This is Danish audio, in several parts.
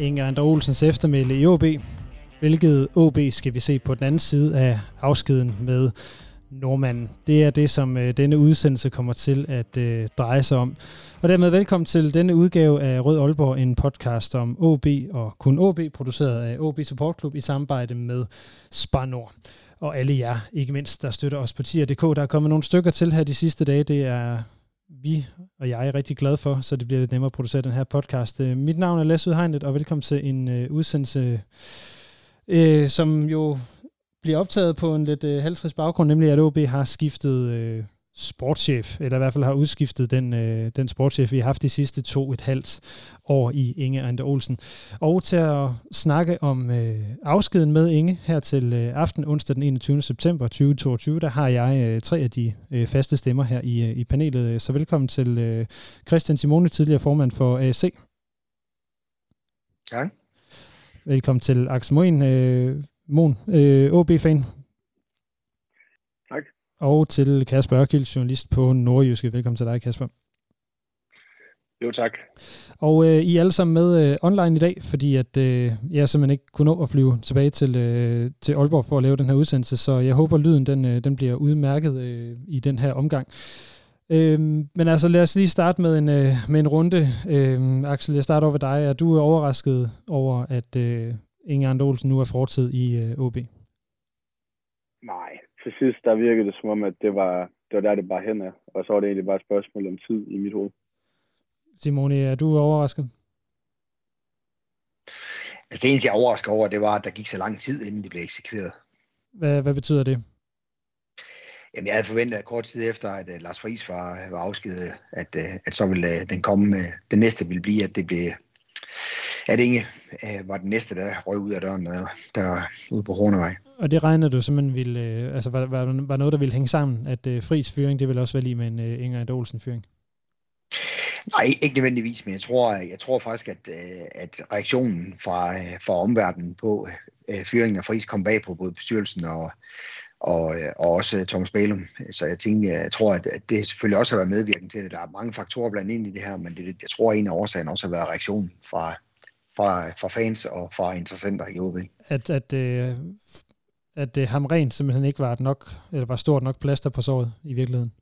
Inger Ander Olsens eftermæle i OB? Hvilket OB skal vi se på den anden side af afskeden med Normanden. Det er det, som øh, denne udsendelse kommer til at øh, dreje sig om. Og dermed velkommen til denne udgave af Rød Aalborg, en podcast om OB og kun OB, produceret af OB Support Club i samarbejde med Spar Nord. Og alle jer, ikke mindst, der støtter os på tier.dk. Der er kommet nogle stykker til her de sidste dage. Det er vi og jeg er rigtig glad for, så det bliver lidt nemmere at producere den her podcast. Øh, mit navn er Lasse Udhegnet, og velkommen til en øh, udsendelse, øh, som jo bliver optaget på en lidt øh, halvtrist baggrund, nemlig at OB har skiftet øh, sportschef, eller i hvert fald har udskiftet den, øh, den sportschef, vi har haft de sidste to et halvt år i Inge Ander Olsen. Og til at snakke om øh, afskeden med Inge her til øh, aften, onsdag den 21. september 2022, der har jeg øh, tre af de øh, faste stemmer her i, øh, i panelet. Så velkommen til øh, Christian Simone, tidligere formand for ASC. Tak. Velkommen til Axel Moen, øh, Mon, øh, OB-fan. Og til Kasper Ørkild, journalist på Nordjyske. Velkommen til dig, Kasper. Jo, tak. Og øh, I er alle sammen med øh, online i dag, fordi at øh, jeg simpelthen ikke kunne nå at flyve tilbage til, øh, til Aalborg for at lave den her udsendelse, så jeg håber, at lyden den, øh, den bliver udmærket øh, i den her omgang. Øh, men altså lad os lige starte med en, øh, med en runde. Øh, Axel, jeg starter over ved dig. Er du overrasket over, at øh, Ander Olsen nu er fortid i øh, OB? Nej, til sidst der virkede det som om, at det var, det var der, det bare hen er. Og så var det egentlig bare et spørgsmål om tid i mit hoved. Simone, er du overrasket? Altså, det eneste, jeg overrasker over, det var, at der gik så lang tid, inden det blev eksekveret. Hvad, hvad betyder det? Jamen, jeg havde forventet, at kort tid efter, at uh, Lars Friis var, var afskedet, at, uh, at så ville uh, den komme, uh, den næste ville blive, at det blev, at Inge uh, var den næste, der røg ud af døren, der, der ude på Hornevej. Og det regner du simpelthen ville, øh, altså var, var, var noget, der ville hænge sammen, at øh, Fris fyring, det ville også være lige med en øh, Inger Olsen fyring? Nej, ikke nødvendigvis, men jeg tror, jeg tror faktisk, at, øh, at reaktionen fra, øh, fra omverdenen på øh, fyringen af Friis kom bag på både bestyrelsen og, og, og også Thomas Bælum. Så jeg tænker, jeg tror, at, at det selvfølgelig også har været medvirkende til det. Der er mange faktorer blandt ind i det her, men det, jeg tror, at en af årsagerne også har været reaktionen fra, fra, fra fans og fra interessenter i OB. At, at, øh, at øh, Hamren simpelthen ikke var, et nok, eller var stort nok plaster på såret i virkeligheden?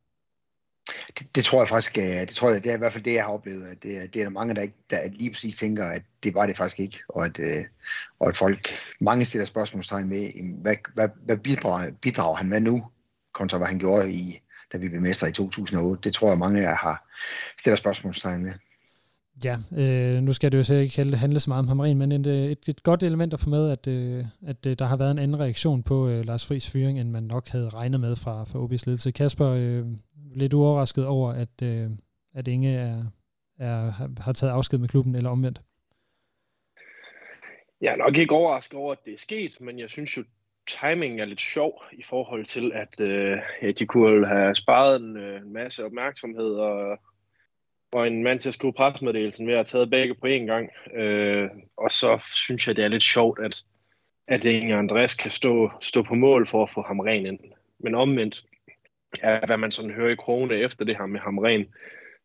Det, det tror jeg faktisk, øh, det tror jeg, det er i hvert fald det, jeg har oplevet, at det, det er der mange, der, ikke, der lige præcis tænker, at det var det faktisk ikke, og at, øh, og at folk, mange stiller spørgsmålstegn med, hvad, hvad, hvad bidrager, bidrager han med nu, kontra hvad han gjorde i, da vi blev mestre i 2008. Det tror jeg, mange af jer har stiller spørgsmålstegn med. Ja, øh, nu skal det jo så ikke handle så meget om Hamrin, men et, øh, et, et godt element at få med, at, øh, at øh, der har været en anden reaktion på øh, Lars Friis fyring, end man nok havde regnet med fra, fra OB's ledelse. Kasper, øh, lidt overrasket over, at, øh, at Inge er, er, har taget afsked med klubben, eller omvendt? Jeg er nok ikke overrasket over, at det er sket, men jeg synes jo, timingen er lidt sjov i forhold til, at øh, de kunne have sparet en, øh, en masse opmærksomhed og, og en mand til at skrive pressemeddelelsen ved at have taget begge på én gang. Øh, og så synes jeg, det er lidt sjovt, at, at Inger Andreas kan stå, stå på mål for at få ham ren ind. Men omvendt, ja, hvad man sådan hører i krone efter det her med ham ren,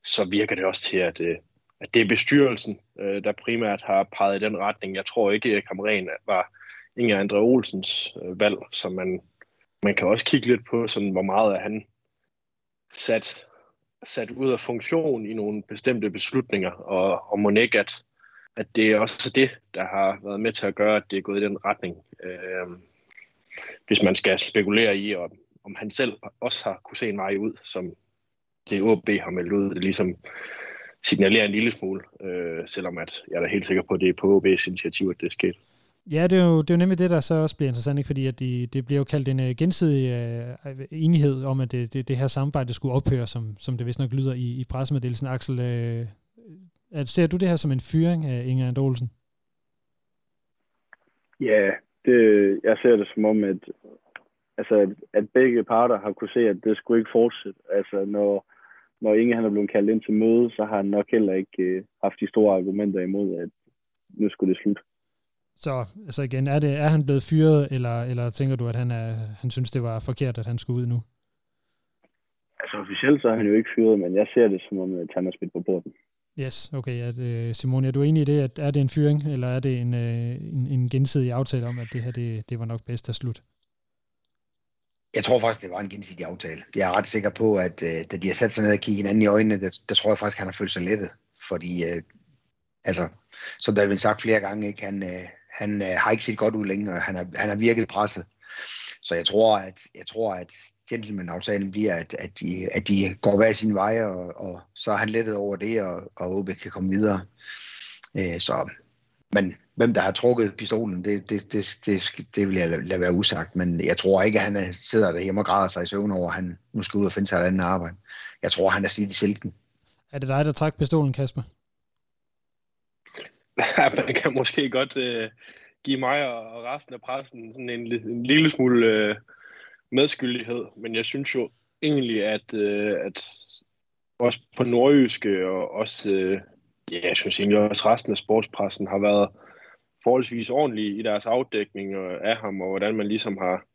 så virker det også til, at, øh, at det er bestyrelsen, øh, der primært har peget i den retning. Jeg tror ikke, at Kamren var Inger Andre Olsens øh, valg, så man, man kan også kigge lidt på, sådan, hvor meget er han sat, sat ud af funktion i nogle bestemte beslutninger, og, og må ikke, at, at det er også det, der har været med til at gøre, at det er gået i den retning. Øh, hvis man skal spekulere i, om, om han selv også har kunne se en vej ud, som det OB har meldt ud, det ligesom signalerer en lille smule, øh, selvom at jeg er da helt sikker på, at det er på OB's initiativ, at det er sket. Ja, det er, jo, det er jo nemlig det, der så også bliver interessant, ikke? fordi at de, det bliver jo kaldt en uh, gensidig uh, enighed om, at det, det, det her samarbejde skulle ophøre, som, som det vist nok lyder i, i pressemeddelelsen. Axel, uh, øh, at, ser du det her som en fyring af Inger Andolsen? Ja, det, jeg ser det som om, at, altså, at, at begge parter har kunne se, at det skulle ikke fortsætte. Altså, når, når Inge han er blevet kaldt ind til møde, så har han nok heller ikke uh, haft de store argumenter imod, at nu skulle det slutte. Så altså igen, er, det, er han blevet fyret, eller, eller tænker du, at han, er, han synes, det var forkert, at han skulle ud nu? Altså officielt så er han jo ikke fyret, men jeg ser det som om, at han er smidt på porten. Yes, okay. At, Simone, er du enig i det, at er det en fyring, eller er det en, øh, en, en gensidig aftale om, at det her det, det var nok bedst at slutte? Jeg tror faktisk, det var en gensidig aftale. Jeg er ret sikker på, at øh, da de har sat sig ned og kigget hinanden i øjnene, der, der tror jeg faktisk, at han har følt sig lettet. Fordi, øh, altså, som der er blevet sagt flere gange, ikke, han, øh, han øh, har ikke set godt ud længe, og han har, han har virket presset. Så jeg tror, at, jeg tror, at gentleman-aftalen bliver, at, at, de, at de går hver sin vej, og, og så er han lettet over det, og, og OB kan komme videre. Øh, så, men hvem der har trukket pistolen, det, det, det, det, det vil jeg lade være usagt. Men jeg tror ikke, at han sidder derhjemme og græder sig i søvn over, at han nu skal ud og finde sig et andet arbejde. Jeg tror, han er slidt i silken. Er det dig, der trak pistolen, Kasper? Man kan måske godt øh, give mig og resten af pressen sådan en, en lille smule øh, medskyldighed, men jeg synes jo egentlig, at, øh, at også på nordjyske og også, øh, ja, jeg synes egentlig også resten af sportspressen har været forholdsvis ordentlige i deres afdækning øh, af ham, og hvordan man ligesom har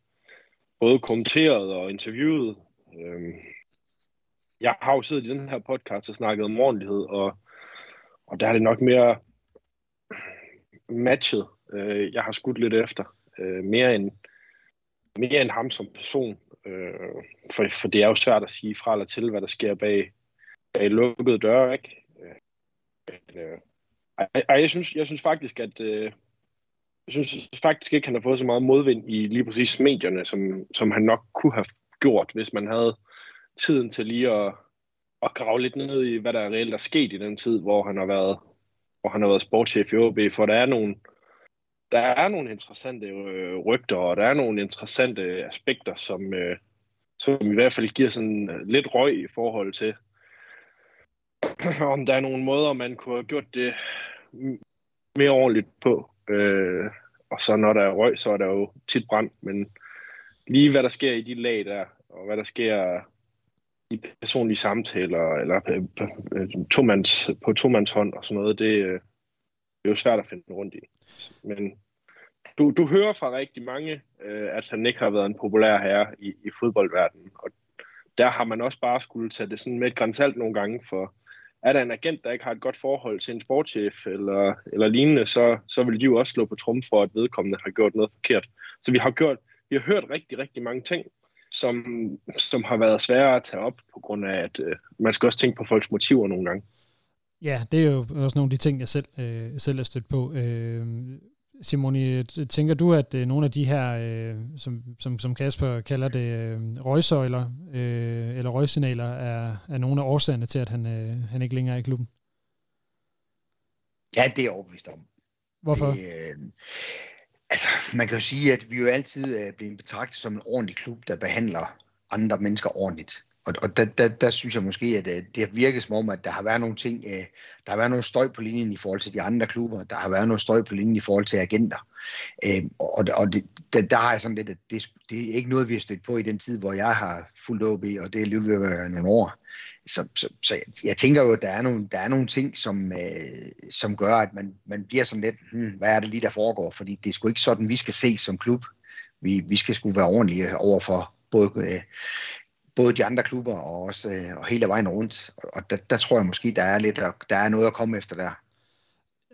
både kommenteret og interviewet. Øh, jeg har jo siddet i den her podcast og snakket om ordentlighed, og, og der er det nok mere matchet, øh, jeg har skudt lidt efter. Øh, mere, end, mere end ham som person. Øh, for, for det er jo svært at sige fra eller til, hvad der sker bag, bag lukkede døre, ikke? Øh, øh, ej, jeg, synes, jeg synes faktisk, at øh, jeg synes faktisk ikke, at han har fået så meget modvind i lige præcis medierne, som, som han nok kunne have gjort, hvis man havde tiden til lige at, at grave lidt ned i, hvad der reelt er sket i den tid, hvor han har været hvor han har været sportschef i OB, for der er nogle, der er nogle interessante øh, rygter, og der er nogle interessante aspekter, som, øh, som i hvert fald giver sådan øh, lidt røg i forhold til, om der er nogle måder, man kunne have gjort det mere ordentligt på. Øh, og så når der er røg, så er der jo tit brand, men lige hvad der sker i de lag der, og hvad der sker i personlige samtaler, eller tomands, på tomands hånd og sådan noget, det, øh, det er jo svært at finde rundt i. Men du, du hører fra rigtig mange, øh, at han ikke har været en populær herre i, i fodboldverdenen, og der har man også bare skulle tage det sådan med et grænsalt nogle gange, for er der en agent, der ikke har et godt forhold til en sportschef eller, eller lignende, så, så vil de jo også slå på trum for, at vedkommende har gjort noget forkert. Så vi har, gjort, vi har hørt rigtig, rigtig mange ting, som, som har været svære at tage op, på grund af, at øh, man skal også tænke på folks motiver nogle gange. Ja, det er jo også nogle af de ting, jeg selv, øh, selv er stødt på. Øh, Simone, tænker du, at øh, nogle af de her, øh, som, som, som Kasper kalder det, øh, røgsøjler øh, eller røgsignaler, er, er nogle af årsagerne til, at han, øh, han ikke længere er i klubben? Ja, det er jeg overbevist om. Hvorfor? Det, øh, Altså, man kan jo sige, at vi jo altid er blevet betragtet som en ordentlig klub, der behandler andre mennesker ordentligt. Og, og der, der, der synes jeg måske, at øh, det har virket som om, at der har været nogle ting, øh, der har været noget støj på linjen i forhold til de andre klubber, der har været noget støj på linjen i forhold til agenter. Øh, og og det, der, der har jeg sådan lidt, at det, det er ikke noget, vi har stødt på i den tid, hvor jeg har fuldt OB, og det er lige ved at være nogle år så, så, så jeg, tænker jo, at der er nogle, der er nogle ting, som, øh, som gør, at man, man bliver sådan lidt, hmm, hvad er det lige, der foregår? Fordi det er sgu ikke sådan, vi skal se som klub. Vi, vi skal sgu være ordentlige over for både, øh, både de andre klubber og også øh, og hele vejen rundt. Og der, der tror jeg måske, der er, lidt, der er noget at komme efter der.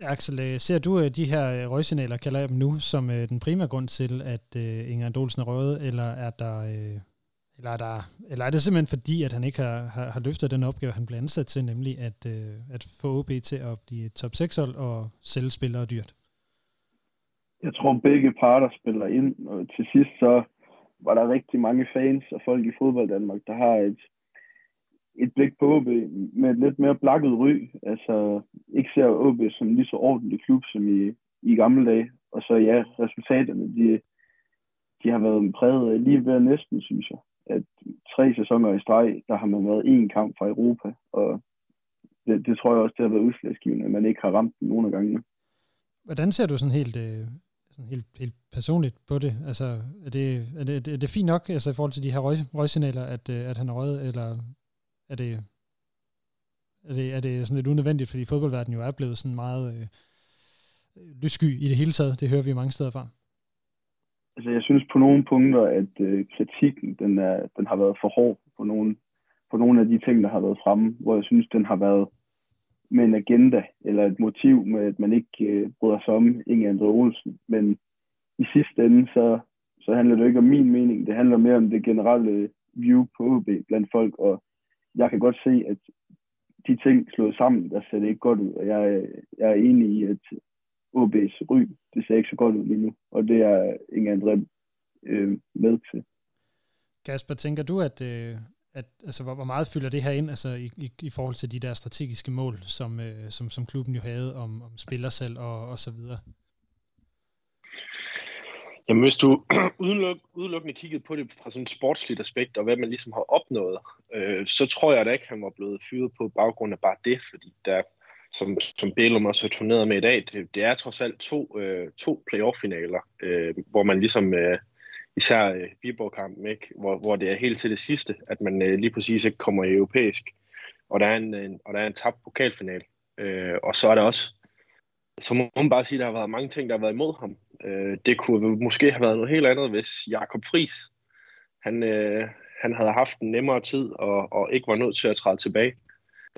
Axel, øh, ser du øh, de her røgsignaler, kalder jeg dem nu, som øh, den primære grund til, at Inger Andolsen er røget, eller er der eller er, der, eller er det simpelthen fordi, at han ikke har, har, har løftet den opgave, han blev ansat til, nemlig at, øh, at få OB til at blive top 6-hold og sælge spillere dyrt? Jeg tror, begge parter spiller ind, og til sidst så var der rigtig mange fans og folk i fodbold Danmark, der har et, et blik på OB med et lidt mere blakket ry. Altså ikke ser OB som lige så ordentlig klub som i, i gamle dage. Og så ja, resultaterne, de, de har været præget lige ved næsten, synes jeg. At tre sæsoner i streg, der har man været én kamp fra Europa, og det, det tror jeg også, det har været udslagsgivende, at man ikke har ramt den nogen af gangene. Hvordan ser du sådan helt, øh, sådan helt, helt personligt på det? Altså, er det, er det, er det fint nok altså, i forhold til de her røg, røgsignaler, at, øh, at han er røget, eller er det, er det, er det sådan lidt unødvendigt, fordi fodboldverdenen jo er blevet sådan meget øh, lyssky i det hele taget. Det hører vi mange steder fra. Altså, jeg synes på nogle punkter, at øh, kritikken den, er, den har været for hård på nogle, på nogle af de ting, der har været fremme, hvor jeg synes, den har været med en agenda eller et motiv med, at man ikke øh, bryder sig om Inge Andre Olsen. Men i sidste ende, så, så handler det ikke om min mening. Det handler mere om det generelle view på OB blandt folk, og jeg kan godt se, at de ting slået sammen, der ser det ikke godt ud. Og jeg, jeg er enig i, at OB's ry, det ser ikke så godt ud lige nu. Og det er ingen andre øh, med til. Kasper, tænker du, at, øh, at altså, hvor, hvor meget fylder det her ind altså, i, i, i forhold til de der strategiske mål, som, øh, som, som klubben jo havde om, om spillersalg og, og så videre? Jamen hvis du udeluk, udelukkende kiggede på det fra sådan et sportsligt aspekt, og hvad man ligesom har opnået, øh, så tror jeg da ikke, han var blevet fyret på baggrund af bare det, fordi der, som, som Bælum også har turneret med i dag, det, det er trods alt to, øh, to playoff-finaler, øh, hvor man ligesom, øh, især øh, Viborg-kampen, ikke? Hvor, hvor det er helt til det sidste, at man øh, lige præcis ikke kommer i europæisk, og der er en, en, og der er en tabt pokalfinal. Øh, og så er der også, så må man bare sige, at der har været mange ting, der har været imod ham. Øh, det kunne måske have været noget helt andet, hvis Jakob Fris, han, øh, han havde haft en nemmere tid og, og ikke var nødt til at træde tilbage.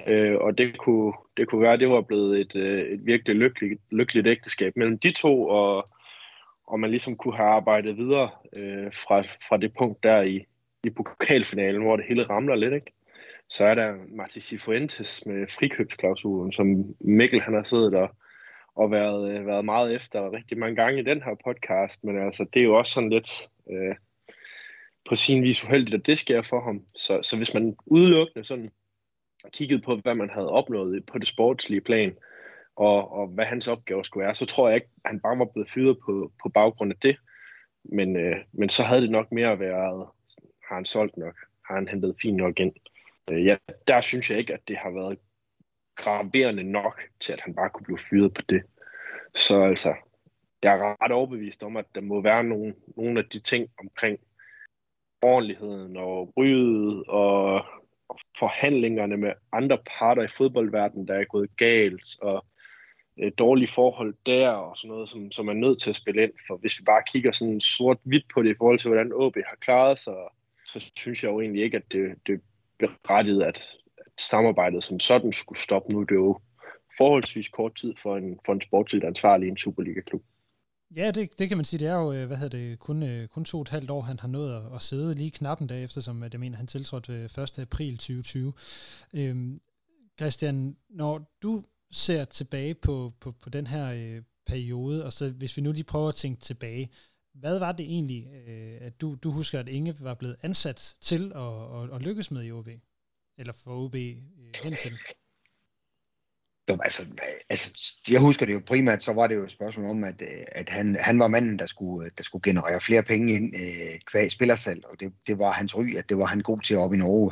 Øh, og det kunne, det kunne være, at det var blevet et, øh, et virkelig lykkeligt, lykkeligt ægteskab mellem de to, og, og man ligesom kunne have arbejdet videre øh, fra, fra det punkt der i, i pokalfinalen, hvor det hele ramler lidt, ikke? Så er der Martin Cifuentes med frikøbsklausulen, som Mikkel han har siddet og, og været, øh, været meget efter rigtig mange gange i den her podcast, men altså, det er jo også sådan lidt øh, på sin vis uheldigt, at det sker for ham. Så, så hvis man udelukkende sådan kiggede på, hvad man havde opnået på det sportslige plan, og, og hvad hans opgave skulle være, så tror jeg ikke, at han bare var blevet fyret på, på baggrund af det. Men, øh, men så havde det nok mere været, har han solgt nok? Har han hentet fint nok ind? Øh, ja, der synes jeg ikke, at det har været graverende nok til, at han bare kunne blive fyret på det. Så altså, jeg er ret overbevist om, at der må være nogle, nogle af de ting omkring ordentligheden og ryget og forhandlingerne med andre parter i fodboldverdenen, der er gået galt, og øh, dårlige forhold der, og sådan noget, som, som er nødt til at spille ind. For hvis vi bare kigger sådan sort-hvidt på det i forhold til, hvordan OB har klaret sig, så synes jeg jo egentlig ikke, at det, det er berettiget, at, at samarbejdet som sådan skulle stoppe nu. Det er jo forholdsvis kort tid for en, for en sportsligt ansvarlig i en Superliga-klub. Ja, det, det kan man sige. Det er jo, øh, hvad hedder det, kun, øh, kun to og et halvt år, han har nået at, at sidde lige knap en dag efter, som jeg mener, han tiltrådte øh, 1. april 2020. Øhm, Christian, når du ser tilbage på, på, på den her øh, periode, og så hvis vi nu lige prøver at tænke tilbage, hvad var det egentlig, øh, at du, du husker, at Inge var blevet ansat til at, at, at lykkes med i OB? Eller for OB øh, hen til? Jo, altså, altså, jeg husker det jo primært, så var det jo et spørgsmål om, at, øh, at han, han var manden, der skulle, øh, der skulle generere flere penge ind øh, kvæg spillersalg, og det, det var hans ry, at det var han god til op i Norge.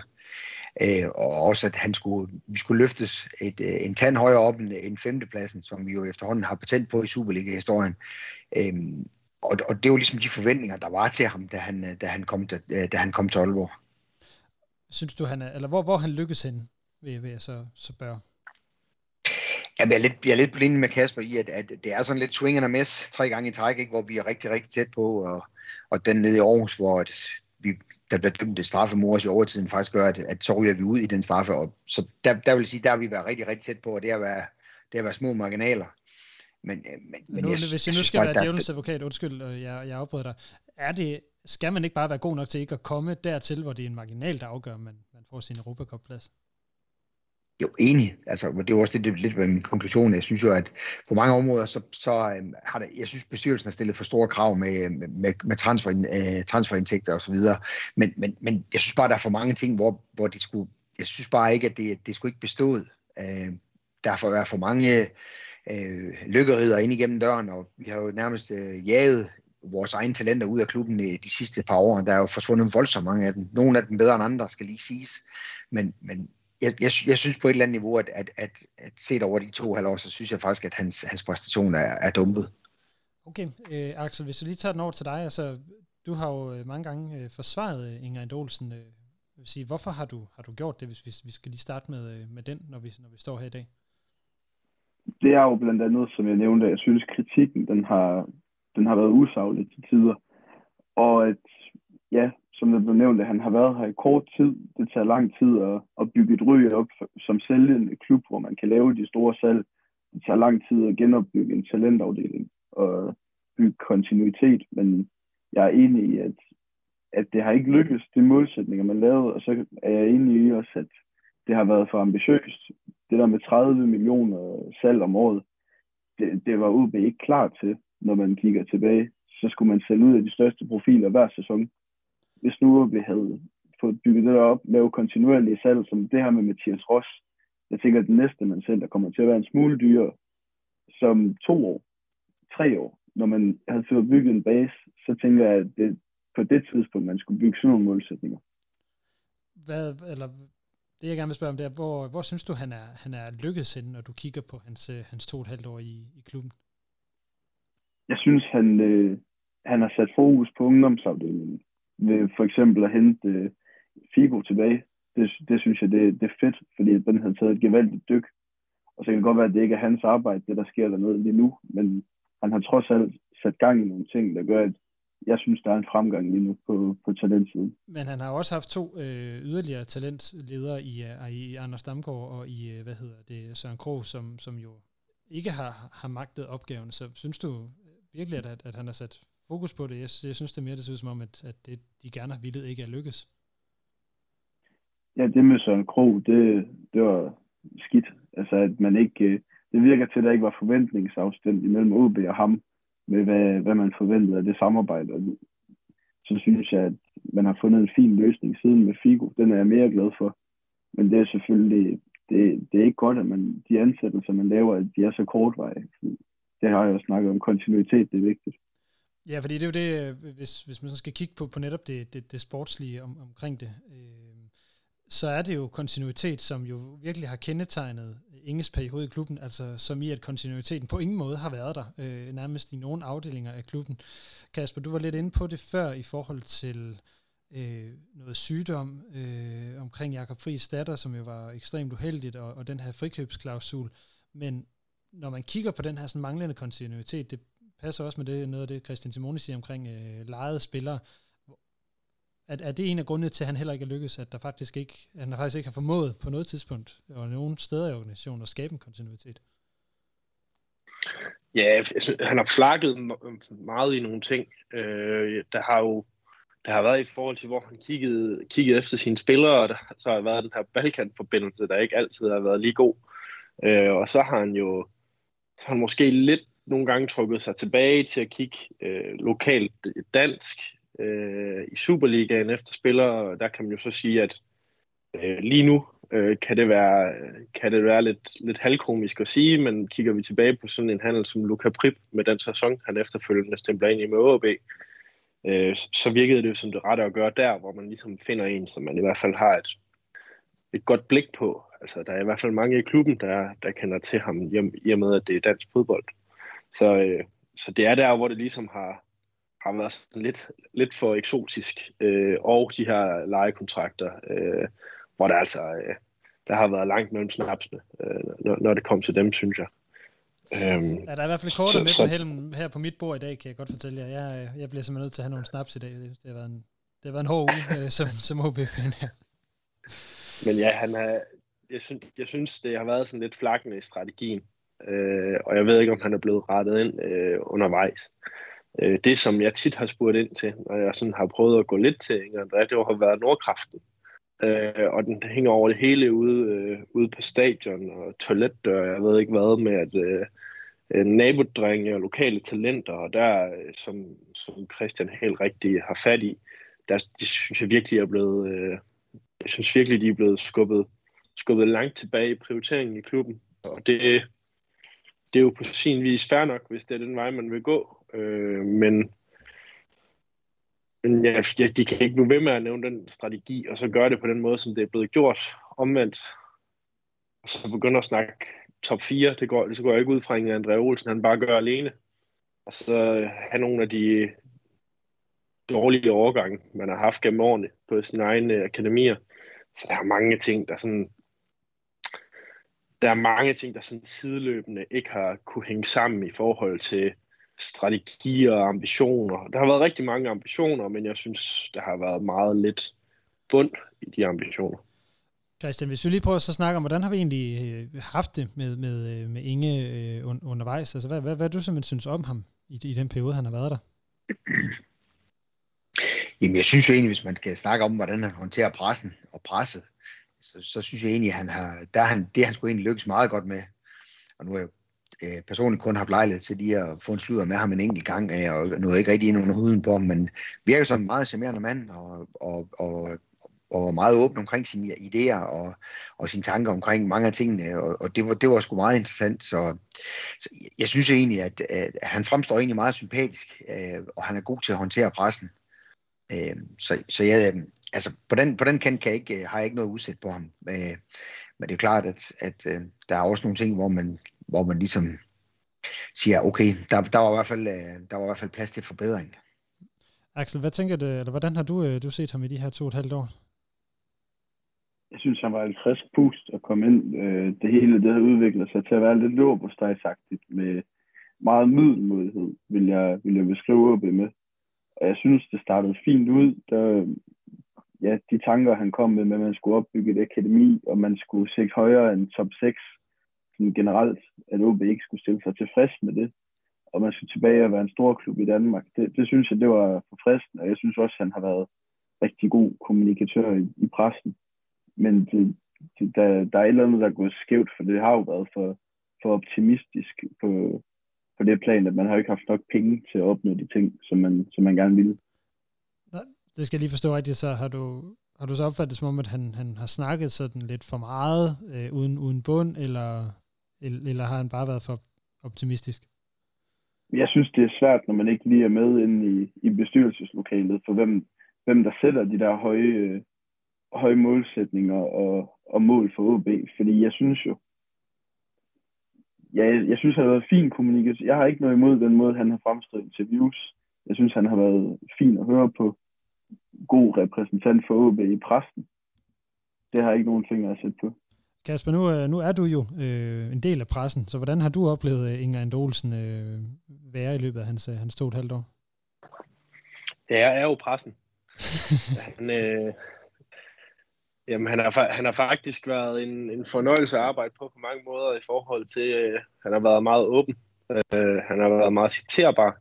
Øh, og også, at han skulle, vi skulle løftes et, øh, en tand højere op end, end femtepladsen, som vi jo efterhånden har patent på i Superliga-historien. Øh, og, og det var ligesom de forventninger, der var til ham, da han, øh, da han, kom, da, da han kom til Aalborg. Synes du, han er, eller hvor, hvor han lykkes hen, vil, vil jeg så, så spørge? Jeg er lidt, jeg er lidt blind med Kasper i, at, at det er sådan lidt swing and a miss tre gange i træk, ikke, hvor vi er rigtig, rigtig tæt på, og, og den nede i Aarhus, hvor at vi, der bliver dømt det straffe mors i overtiden, faktisk gør, at, at så ryger vi ud i den straffe. Og, så der, der vil sige, der har vi været rigtig, rigtig tæt på, og det har været, det har været små marginaler. Men, øh, men, men nu, jeg, hvis jeg nu skal jeg være djævelens advokat, undskyld, jeg, jeg afbryder dig. Er det, skal man ikke bare være god nok til ikke at komme dertil, hvor det er en marginal, der afgør, man, man får sin Europacup-plads? Jo, enig. Altså, det er også lidt, lidt min konklusion. Jeg synes jo, at på mange områder, så, så øhm, har det, jeg synes, bestyrelsen har stillet for store krav med, med, med transfer, øh, transferindtægter og så videre. Men, men, men jeg synes bare, der er for mange ting, hvor, hvor de skulle, jeg synes bare ikke, at det, det skulle ikke bestået. Øh, der er for, for mange øh, lykkerider ind igennem døren, og vi har jo nærmest øh, jaget vores egne talenter ud af klubben i de sidste par år. Der er jo forsvundet voldsomt mange af dem. Nogle af dem bedre end andre, skal lige siges. Men, men jeg, jeg, jeg synes på et eller andet niveau, at, at, at, at set over de to halvår, så synes jeg faktisk, at hans, hans præstation er, er dumpet. Okay, øh, Axel, hvis vi lige tager den over til dig, altså du har jo øh, mange gange øh, forsvaret øh, Inger Olsen. Øh, vil sige, hvorfor har du, har du gjort det, hvis vi, vi skal lige starte med, øh, med den, når vi, når vi står her i dag? Det er jo blandt andet, som jeg nævnte, jeg synes kritikken, den har, den har været usaglig til tider. Og at, ja, som det blev nævnt, at han har været her i kort tid. Det tager lang tid at, at bygge et ryg op som sælgende klub, hvor man kan lave de store salg. Det tager lang tid at genopbygge en talentafdeling og bygge kontinuitet, men jeg er enig i, at, at det har ikke lykkes, de målsætninger, man lavede, og så er jeg enig i også, at det har været for ambitiøst. Det der med 30 millioner salg om året, det, det var UB ikke klar til, når man kigger tilbage. Så skulle man sælge ud af de største profiler hver sæson. Hvis nu vi havde fået bygget det op, lave kontinuerlige salg, som det her med Mathias Ross, jeg tænker, at det næste, man sælger, kommer til at være en smule dyrere, som to år, tre år, når man havde fået bygget en base, så tænker jeg, at det på det tidspunkt, man skulle bygge sådan nogle målsætninger. Hvad, eller det jeg gerne vil spørge om, det er, hvor, hvor synes du, han er, han er lykkedes henne, når du kigger på hans, øh, hans to og et halvt år i, i klubben? Jeg synes, han, øh, han har sat fokus på ungdomsafdelingen. Ved for eksempel at hente øh, Figo tilbage. Det, det synes jeg, det, det er fedt, fordi den har taget et gevaldigt dyk. Og så kan det godt være, at det ikke er hans arbejde, det der sker dernede lige nu, men han har trods alt sat gang i nogle ting, der gør, at jeg synes, der er en fremgang lige nu på, på talentsiden. Men han har også haft to øh, yderligere talentledere i, øh, i Anders Damgaard og i, øh, hvad hedder det, Søren Krog, som, som jo ikke har, har magtet opgaven. Så synes du virkelig, at, at han har sat fokus på det? Jeg, jeg synes det er mere, det ser ud som om, at, at det, de gerne har villet ikke er lykkes. Ja, det med Søren Krog, det, det var skidt. Altså, at man ikke, øh, det virker til, at der ikke var forventningsafstand imellem OB og ham med, hvad, hvad man forventede af det samarbejde. Og så synes jeg, at man har fundet en fin løsning siden med Figo. Den er jeg mere glad for. Men det er selvfølgelig, det, det er ikke godt, at man, de ansættelser, man laver, at de er så kortvarige. Det har jeg jo snakket om. Kontinuitet, det er vigtigt. Ja, fordi det er jo det, øh, hvis, hvis man så skal kigge på, på netop det, det, det sportslige om, omkring det, øh, så er det jo kontinuitet, som jo virkelig har kendetegnet Inges periode i klubben, altså som i, at kontinuiteten på ingen måde har været der, øh, nærmest i nogle afdelinger af klubben. Kasper, du var lidt inde på det før i forhold til øh, noget sygdom øh, omkring Jakob Friis datter, som jo var ekstremt uheldigt, og, og den her frikøbsklausul. Men når man kigger på den her sådan manglende kontinuitet, det passer også med det, noget af det, Christian Simone siger omkring øh, lejede spillere, at, er det en af grundene til, at han heller ikke er lykkedes, at der faktisk ikke, at han faktisk ikke har formået på noget tidspunkt, og nogen steder i organisationen, at skabe en kontinuitet? Ja, synes, han har flakket meget i nogle ting. Øh, der har jo der har været i forhold til, hvor han kiggede, kiggede efter sine spillere, og der så har været den her Balkan-forbindelse, der ikke altid har været lige god. Øh, og så har han jo så har han måske lidt nogle gange trukket sig tilbage til at kigge øh, lokalt dansk, øh, i Superligaen efter spillere. Der kan man jo så sige, at øh, lige nu øh, kan det være, kan det være lidt, lidt halvkomisk at sige, men kigger vi tilbage på sådan en handel som Luka Prip med den sæson, han efterfølgende stempler ind i med OB, øh, så virkede det jo som det rette at gøre der, hvor man ligesom finder en, som man i hvert fald har et, et godt blik på. Altså, der er i hvert fald mange i klubben, der, der kender til ham, i og med, at det er dansk fodbold. Så, øh, så det er der, hvor det ligesom har, har været sådan lidt, lidt for eksotisk. Øh, og de her lejekontrakter, øh, hvor der altså øh, der har været langt mellem snapsene, øh, når, når det kom til dem, synes jeg. Øhm, ja, der er i hvert fald kortet med på helm her på mit bord i dag, kan jeg godt fortælle jer. Jeg, jeg bliver simpelthen nødt til at have nogle snaps i dag. Det, det har været en, det har været en hård uge øh, som, som OB-fan her. Men ja, han er, jeg, synes, jeg synes, det har været sådan lidt flakkende i strategien. Øh, og jeg ved ikke, om han er blevet rettet ind øh, undervejs. Øh, det, som jeg tit har spurgt ind til, når jeg sådan har prøvet at gå lidt til Inger André, det har været Nordkraften. Øh, og den hænger over det hele ude, øh, ude på stadion og toiletdør, jeg ved ikke hvad, med at øh, øh nabodrenge og lokale talenter, og der, øh, som, som Christian helt rigtigt har fat i, der de synes jeg virkelig er blevet, øh, jeg synes virkelig, de er blevet skubbet, skubbet langt tilbage i prioriteringen i klubben. Og det, det er jo på sin vis fair nok, hvis det er den vej, man vil gå. Øh, men men ja, de kan ikke blive ved med at nævne den strategi, og så gøre det på den måde, som det er blevet gjort omvendt. Og så begynder at snakke top 4, det går, det så går jeg ikke ud fra, at André Olsen han bare gør alene. Og så have nogle af de dårlige overgange, man har haft gennem årene på sine egne akademier. Så der er mange ting, der sådan der er mange ting, der sådan sideløbende ikke har kunne hænge sammen i forhold til strategier og ambitioner. Der har været rigtig mange ambitioner, men jeg synes, der har været meget lidt bund i de ambitioner. Christian, hvis vi lige prøver at snakke om, hvordan har vi egentlig øh, haft det med, med, øh, med Inge øh, undervejs? Altså, hvad, hvad, hvad du simpelthen synes om ham i, i den periode, han har været der? Jamen, jeg synes jo egentlig, hvis man skal snakke om, hvordan han håndterer pressen og presset, så, så synes jeg egentlig, at han har, der han, det han skulle egentlig lykkes meget godt med. Og nu har jeg øh, personligt kun haft lejlighed til lige at få en sludder med ham en enkelt gang, øh, og nåede ikke rigtig ind under huden på ham, men virker som en meget charmerende mand, og, og, og, og meget åben omkring sine idéer og, og sine tanker omkring mange af tingene, og, og det, var, det var sgu meget interessant, så, så jeg synes egentlig, at, at han fremstår egentlig meget sympatisk, øh, og han er god til at håndtere pressen. Øh, så, så jeg, altså, på den, på den kant kan jeg ikke, har jeg ikke noget udsat på ham. Øh, men det er klart, at, at øh, der er også nogle ting, hvor man, hvor man ligesom siger, okay, der, der, var i hvert fald, øh, der var i hvert fald plads til forbedring. Axel, hvad tænker du, eller hvordan har du, øh, du set ham i de her to og et halvt år? Jeg synes, han var en frisk pust at komme ind. Det hele det har udviklet sig til at være lidt løberstegsagtigt med meget middelmodighed, vil jeg, vil jeg beskrive op med. Og jeg synes, det startede fint ud. Der, ja, de tanker, han kom med, med, at man skulle opbygge et akademi, og man skulle sigte højere end top 6, sådan generelt, at OB ikke skulle stille sig tilfreds med det, og man skulle tilbage og være en stor klub i Danmark. Det, det synes jeg, det var forfriskende, og jeg synes også, han har været rigtig god kommunikatør i, i pressen. Men det, det, der, der er et eller andet, der er gået skævt, for det har jo været for, for optimistisk på, på det plan, at man har ikke haft nok penge til at opnå de ting, som man, som man gerne ville. Det skal jeg lige forstå rigtigt, så har du, har du så opfattet det som om, at han, han har snakket sådan lidt for meget, øh, uden, uden bund, eller, eller, eller har han bare været for optimistisk? Jeg synes, det er svært, når man ikke lige er med inde i, i bestyrelseslokalet, for hvem, hvem der sætter de der høje, øh, høje målsætninger og, og mål for OB. Fordi jeg synes jo, ja, jeg, jeg synes, han har været fin kommunikation. Jeg har ikke noget imod den måde, han har fremstået interviews. Jeg synes, han har været fin at høre på god repræsentant for OB i præsten. Det har jeg ikke nogen fingre at sætte på. Kasper, nu, øh, nu er du jo øh, en del af pressen, så hvordan har du oplevet øh, Inger Andolsen øh, være i løbet af hans, øh, hans to et halvt år? Ja, jeg er jo pressen. han, øh, jamen, han, har, han har faktisk været en, en fornøjelse at arbejde på på mange måder i forhold til, øh, han har været meget åben. Øh, han har været meget citerbar.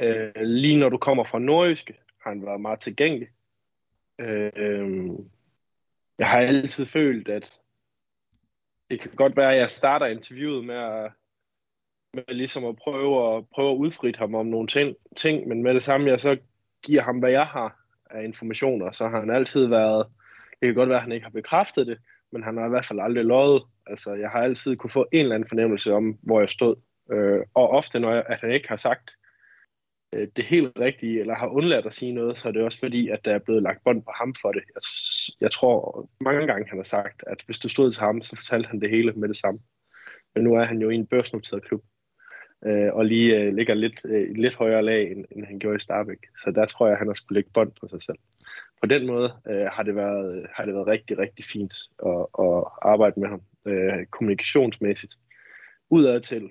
Øh, lige når du kommer fra Nordjyske, har han været meget tilgængelig. Øh, jeg har altid følt, at det kan godt være, at jeg starter interviewet med at, med ligesom at prøve at, prøve at udfrit ham om nogle ting, ting, men med det samme, jeg så giver ham, hvad jeg har af informationer, så har han altid været, det kan godt være, at han ikke har bekræftet det, men han har i hvert fald aldrig løjet. Altså, jeg har altid kunne få en eller anden fornemmelse om, hvor jeg stod. Øh, og ofte, når jeg, at han ikke har sagt øh, det helt rigtige, eller har undladt at sige noget, så er det også fordi, at der er blevet lagt bånd på ham for det. Jeg, jeg tror mange gange, han har sagt, at hvis du stod til ham, så fortalte han det hele med det samme. Men nu er han jo i en børsnoteret klub, øh, og lige øh, ligger lidt, øh, lidt højere lag, end, end han gjorde i Starbæk. Så der tror jeg, at han har skulle lægge bånd på sig selv. På den måde øh, har, det været, har det været rigtig, rigtig fint at, at arbejde med ham øh, kommunikationsmæssigt. udadtil,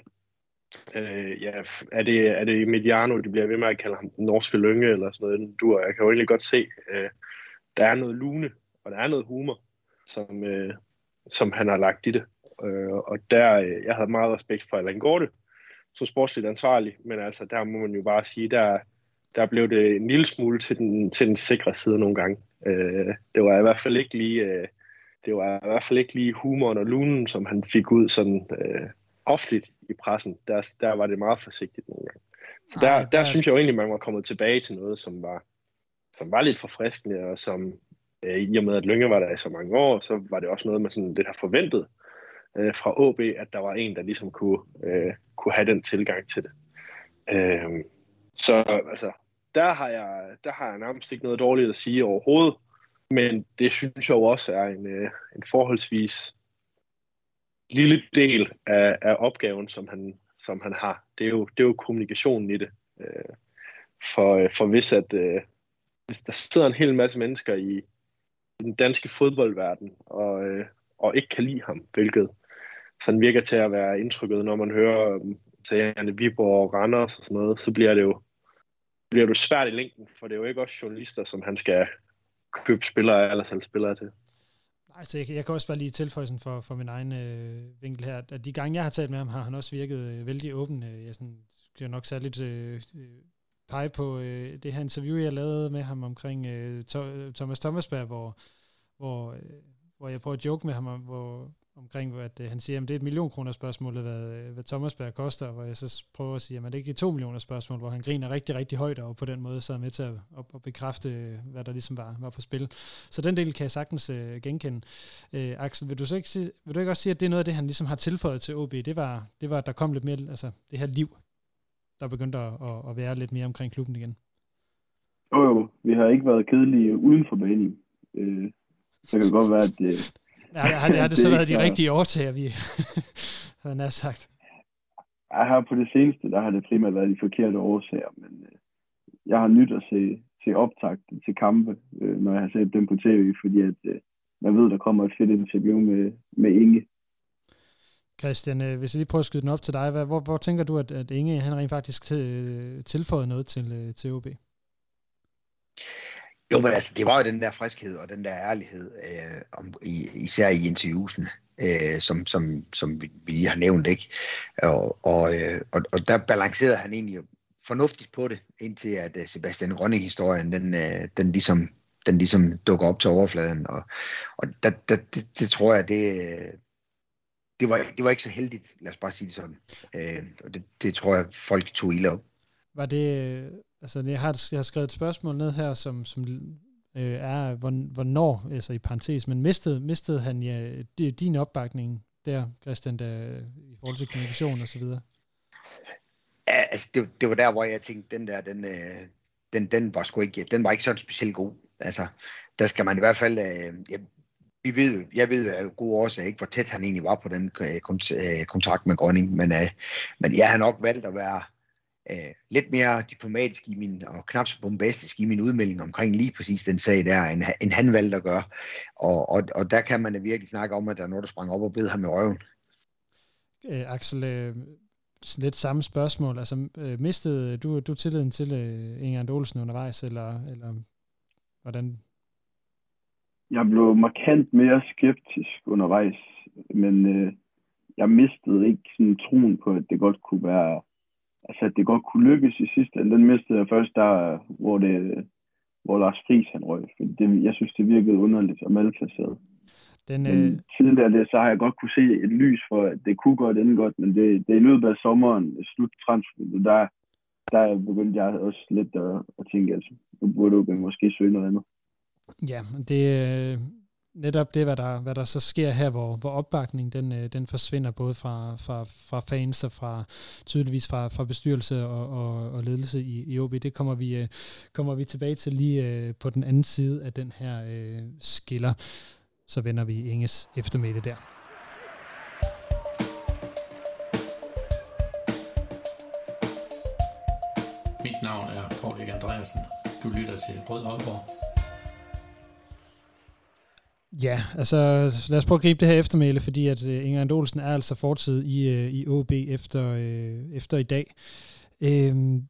Øh, ja, er det, er det Mediano, de bliver ved med at kalde ham den norske lynge eller sådan noget? Du, jeg kan jo egentlig godt se, øh, der er noget lune, og der er noget humor, som, øh, som han har lagt i det. Øh, og der, øh, jeg havde meget respekt for Allan Gorte, som sportsligt ansvarlig, men altså, der må man jo bare sige, der, der blev det en lille smule til den, til den sikre side nogle gange. Øh, det var i hvert fald ikke lige... Øh, det var i hvert fald ikke lige humoren og lunen, som han fik ud sådan øh, offentligt i pressen, der, der var det meget forsigtigt nogle gange. Så der, Ej, der, der synes jeg jo egentlig, man var kommet tilbage til noget, som var, som var lidt forfriskende, og som øh, i og med, at Lønge var der i så mange år, så var det også noget, man sådan lidt har forventet. øh, fra AB, at der var en, der ligesom kunne, øh, kunne have den tilgang til det. Øh, så altså, der har, jeg, der har jeg nærmest ikke noget dårligt at sige overhovedet, men det synes jeg jo også er en, øh, en forholdsvis lille del af, af opgaven, som han, som han har. Det er, jo, det er jo kommunikationen i det. Øh, for, øh, for hvis, at, øh, hvis der sidder en hel masse mennesker i, i den danske fodboldverden, og, øh, og ikke kan lide ham, hvilket sådan virker til at være indtrykket, når man hører um, sagerne Viborg og Randers og sådan noget, så bliver det jo bliver det svært i længden, for det er jo ikke også journalister, som han skal købe spillere eller sælge spillere til. Altså, jeg, jeg kan også bare lige tilføje sådan for, for min egen øh, vinkel her, at de gange, jeg har talt med ham, har han også virket øh, vældig åben. Øh, jeg sådan, skal nok særligt øh, øh pege på øh, det her interview, jeg lavede med ham omkring øh, Thomas Thomasberg, hvor, hvor, øh, hvor jeg prøver at joke med ham, hvor, omkring, at øh, han siger, at det er et million kroner spørgsmål, hvad, øh, hvad Thomasberg koster, hvor jeg så prøver at sige, at det ikke er to millioner spørgsmål, hvor han griner rigtig, rigtig højt, og på den måde så er med til at, at, at bekræfte, øh, hvad der ligesom var, var på spil. Så den del kan jeg sagtens uh, genkende. Uh, Axel, vil du, så ikke, sige, vil du ikke også sige, at det er noget af det, han ligesom har tilføjet til OB, det var, det var at der kom lidt mere, altså det her liv, der begyndte at, at, at være lidt mere omkring klubben igen? Jo, jo. Vi har ikke været kedelige uden for banen. Øh, så kan det godt være, at, Ja, har, det, har det så været de rigtige årsager, vi havde nær sagt? Jeg har på det seneste, der har det primært været de forkerte årsager, men øh, jeg har nyt at se, se optakt til kampe, øh, når jeg har set dem på tv, fordi at, øh, jeg ved, der kommer et fedt interview med, med Inge. Christian, øh, hvis jeg lige prøver at skyde den op til dig, hvad, hvor, hvor tænker du, at, at Inge han rent faktisk til, tilføjet noget til, øh, til OB? Jo, men altså, det var jo den der friskhed og den der ærlighed, øh, om, i, især i interviewsene, øh, som, som, som vi, vi lige har nævnt, ikke? Og, og, øh, og, og der balancerede han egentlig fornuftigt på det, indtil at øh, Sebastian Grønning-historien, den, øh, den, ligesom, den ligesom dukker op til overfladen. Og, og der, der, det, det tror jeg, det, øh, det, var, det var ikke så heldigt, lad os bare sige det sådan. Øh, og det, det tror jeg, folk tog ilde op. Var det, øh, Altså, jeg har, jeg har skrevet et spørgsmål ned her, som, som øh, er, hvornår, altså i parentes, men mistede, mistede han ja, din opbakning der, Christian, der, i forhold til kommunikation og så videre? Ja, altså, det, det var der, hvor jeg tænkte, den der, den, øh, den, den var sgu ikke, den var ikke sådan specielt god. Altså, der skal man i hvert fald, øh, jeg, vi ved, jeg ved af gode årsager ikke, hvor tæt han egentlig var på den øh, øh med Grønning, men, øh, men jeg har nok valgt at være øh, lidt mere diplomatisk i min, og knap så bombastisk i min udmelding omkring lige præcis den sag der, end, end han valgte at gøre. Og, og, og der kan man virkelig snakke om, at der er noget, der sprang op og bed ham i røven. Øh, Axel, øh, lidt samme spørgsmål. Altså, øh, mistede du, du tilliden til øh, Inger Olsen undervejs, eller, eller hvordan? Jeg blev markant mere skeptisk undervejs, men øh, jeg mistede ikke sådan troen på, at det godt kunne være altså, at det godt kunne lykkes i sidste ende, den mistede jeg først der, hvor, det, hvor Lars Friis han røg. For det, jeg synes, det virkede underligt og malplaceret. Den, men øh... tidligere det, så har jeg godt kunne se et lys for, at det kunne godt ende godt, men det, det er i løbet af sommeren, slut transfer, der, der begyndte jeg også lidt at, at tænke, at nu burde du måske søge noget andet. Ja, det, netop det, hvad der, hvad der så sker her, hvor, hvor opbakningen den, øh, den forsvinder både fra, fra, fra fans og fra tydeligvis fra, fra bestyrelse og, og, og ledelse i, i OB. Det kommer vi, øh, kommer vi tilbage til lige øh, på den anden side af den her øh, skiller. Så vender vi Inges eftermiddag der. Mit navn er Paul Andreasen. Du lytter til Rød Aalborg Ja, altså lad os prøve at gribe det her eftermæle, fordi at uh, Inger Olsen er altså fortid i, uh, i OB efter, uh, efter i dag. Uh,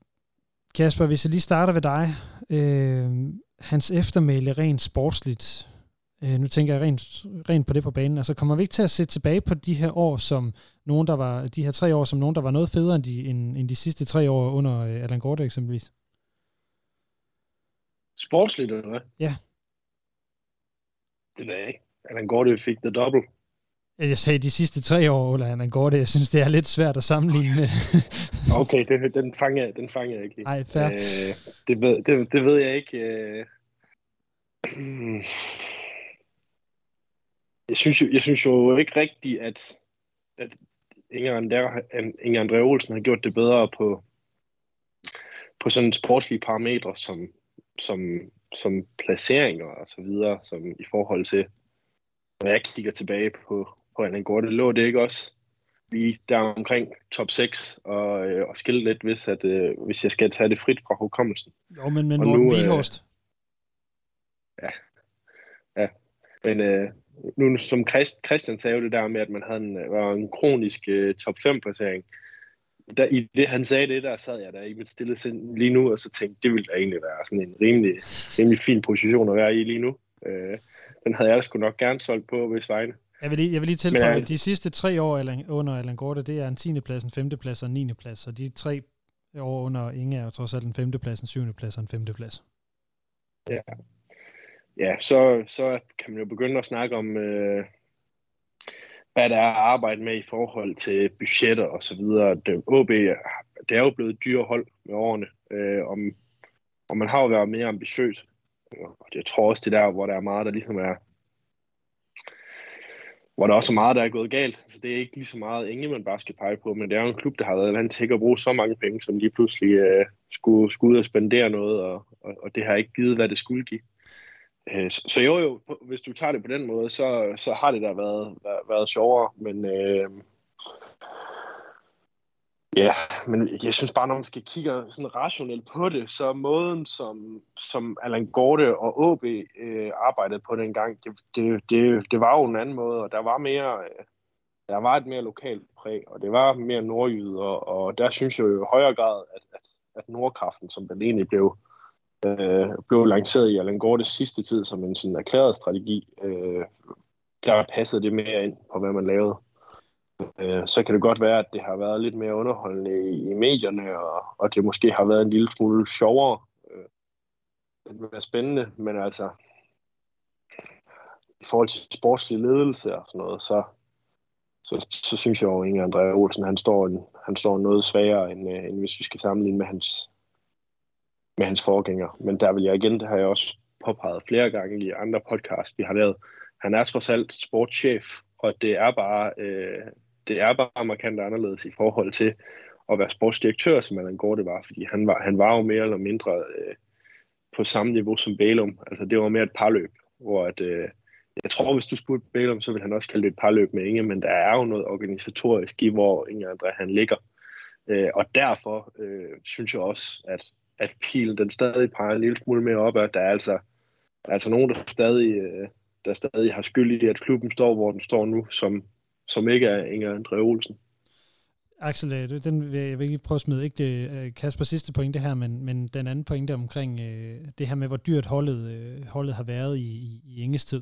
Kasper, hvis jeg lige starter ved dig. Uh, hans eftermæle rent sportsligt, uh, nu tænker jeg rent, rent på det på banen, altså kommer vi ikke til at se tilbage på de her år som nogen, der var, de her tre år som nogen, der var noget federe end de, end, end de sidste tre år under uh, Allan Gorte eksempelvis? Sportsligt, eller hvad? Ja. Det ved jeg ikke. Allan Gorte fik the double. Jeg sagde de sidste tre år, Ola Allan Gorte. Jeg synes, det er lidt svært at sammenligne med. okay, det, den, fanger jeg, den fanger jeg ikke. Nej, fair. Øh, det, ved, det, det ved jeg ikke. Øh. Jeg synes, jo, jeg synes jo ikke rigtigt, at at Inger, Andre, Inger André Olsen har gjort det bedre på, på sådan sportslige parametre som, som, som placeringer og så videre, som i forhold til, når jeg kigger tilbage på, på Allan Gorte, lå det ikke også lige der omkring top 6 og, øh, og skille lidt, hvis, at, øh, hvis jeg skal tage det frit fra hukommelsen. Jo, men, men Morten nu, Vihorst. Øh, ja, ja. Men øh, nu som Christ, Christian sagde det der med, at man havde en, var en kronisk øh, top 5 placering, der, i det, han sagde det, der sad jeg der i mit stille sind lige nu, og så tænkte, det ville da egentlig være sådan en rimelig, rimelig fin position at være i lige nu. Øh, den havde jeg sgu nok gerne solgt på, hvis vegne. Jeg vil lige, jeg vil lige tilføje, at de sidste tre år under Allan Gorte, det er en 10. plads, en 5. plads og en 9. plads, og de tre år under Inge er jo trods alt en 5. plads, en 7. plads og en 5. plads. Ja, ja så, så kan man jo begynde at snakke om, øh, hvad der er at arbejde med i forhold til budgetter og så videre. Det, OB, det er jo blevet dyre hold med årene, øh, om, og man har jo været mere ambitiøs. Og jeg tror også, det der, hvor der er meget, der ligesom er hvor der også er meget, der er gået galt. Så det er ikke lige så meget Inge, man bare skal pege på, men det er jo en klub, der har været vant til at bruge så mange penge, som lige pludselig øh, skulle, skulle ud og spendere noget, og, og, og det har ikke givet, hvad det skulle give. Øh, så, så jo jo, hvis du tager det på den måde, så, så har det da været, været, været sjovere, men øh, Ja, men jeg synes bare, når man skal kigge sådan rationelt på det, så måden, som, som Allan Gorte og OB øh, arbejdede på dengang, det, det, det, det var jo en anden måde, og der var mere, øh, der var et mere lokalt præg, og det var mere nordjyder, og, og der synes jeg jo i højere grad, at, at, at Nordkraften, som den egentlig blev, øh, øh, blev lanceret i Allan Gortes sidste tid som en sådan erklæret strategi, øh, der passede det mere ind på, hvad man lavede øh, så kan det godt være, at det har været lidt mere underholdende i, i medierne, og, og det måske har været en lille smule sjovere. Øh, det vil være spændende, men altså, i forhold til sportslig ledelse og sådan noget, så, så, så synes jeg jo, at Inge André Olsen, han står, en, han står noget svagere, end, øh, end hvis vi skal sammenligne med hans, med hans forgænger. Men der vil jeg igen, det har jeg også påpeget flere gange i andre podcasts, vi har lavet. Han er trods alt sportschef, og det er bare øh, det er bare markant anderledes i forhold til at være sportsdirektør, som Allan Gorte var, fordi han var, han var jo mere eller mindre øh, på samme niveau som Bælum. Altså det var mere et parløb, hvor at, øh, jeg tror, hvis du spurgte Bælum, så ville han også kalde det et parløb med Inge, men der er jo noget organisatorisk i, hvor Inge André han ligger. Øh, og derfor øh, synes jeg også, at, at pilen den stadig peger en lille smule mere op, at der er altså, der er altså nogen, der stadig, øh, der stadig har skyld i, at klubben står, hvor den står nu, som som ikke er Inger André Olsen. Axel, øh, den vil jeg vil ikke prøve at smide, ikke det, Kasper sidste pointe her, men, men den anden pointe omkring øh, det her med, hvor dyrt holdet, øh, holdet har været i, i, i Inges tid.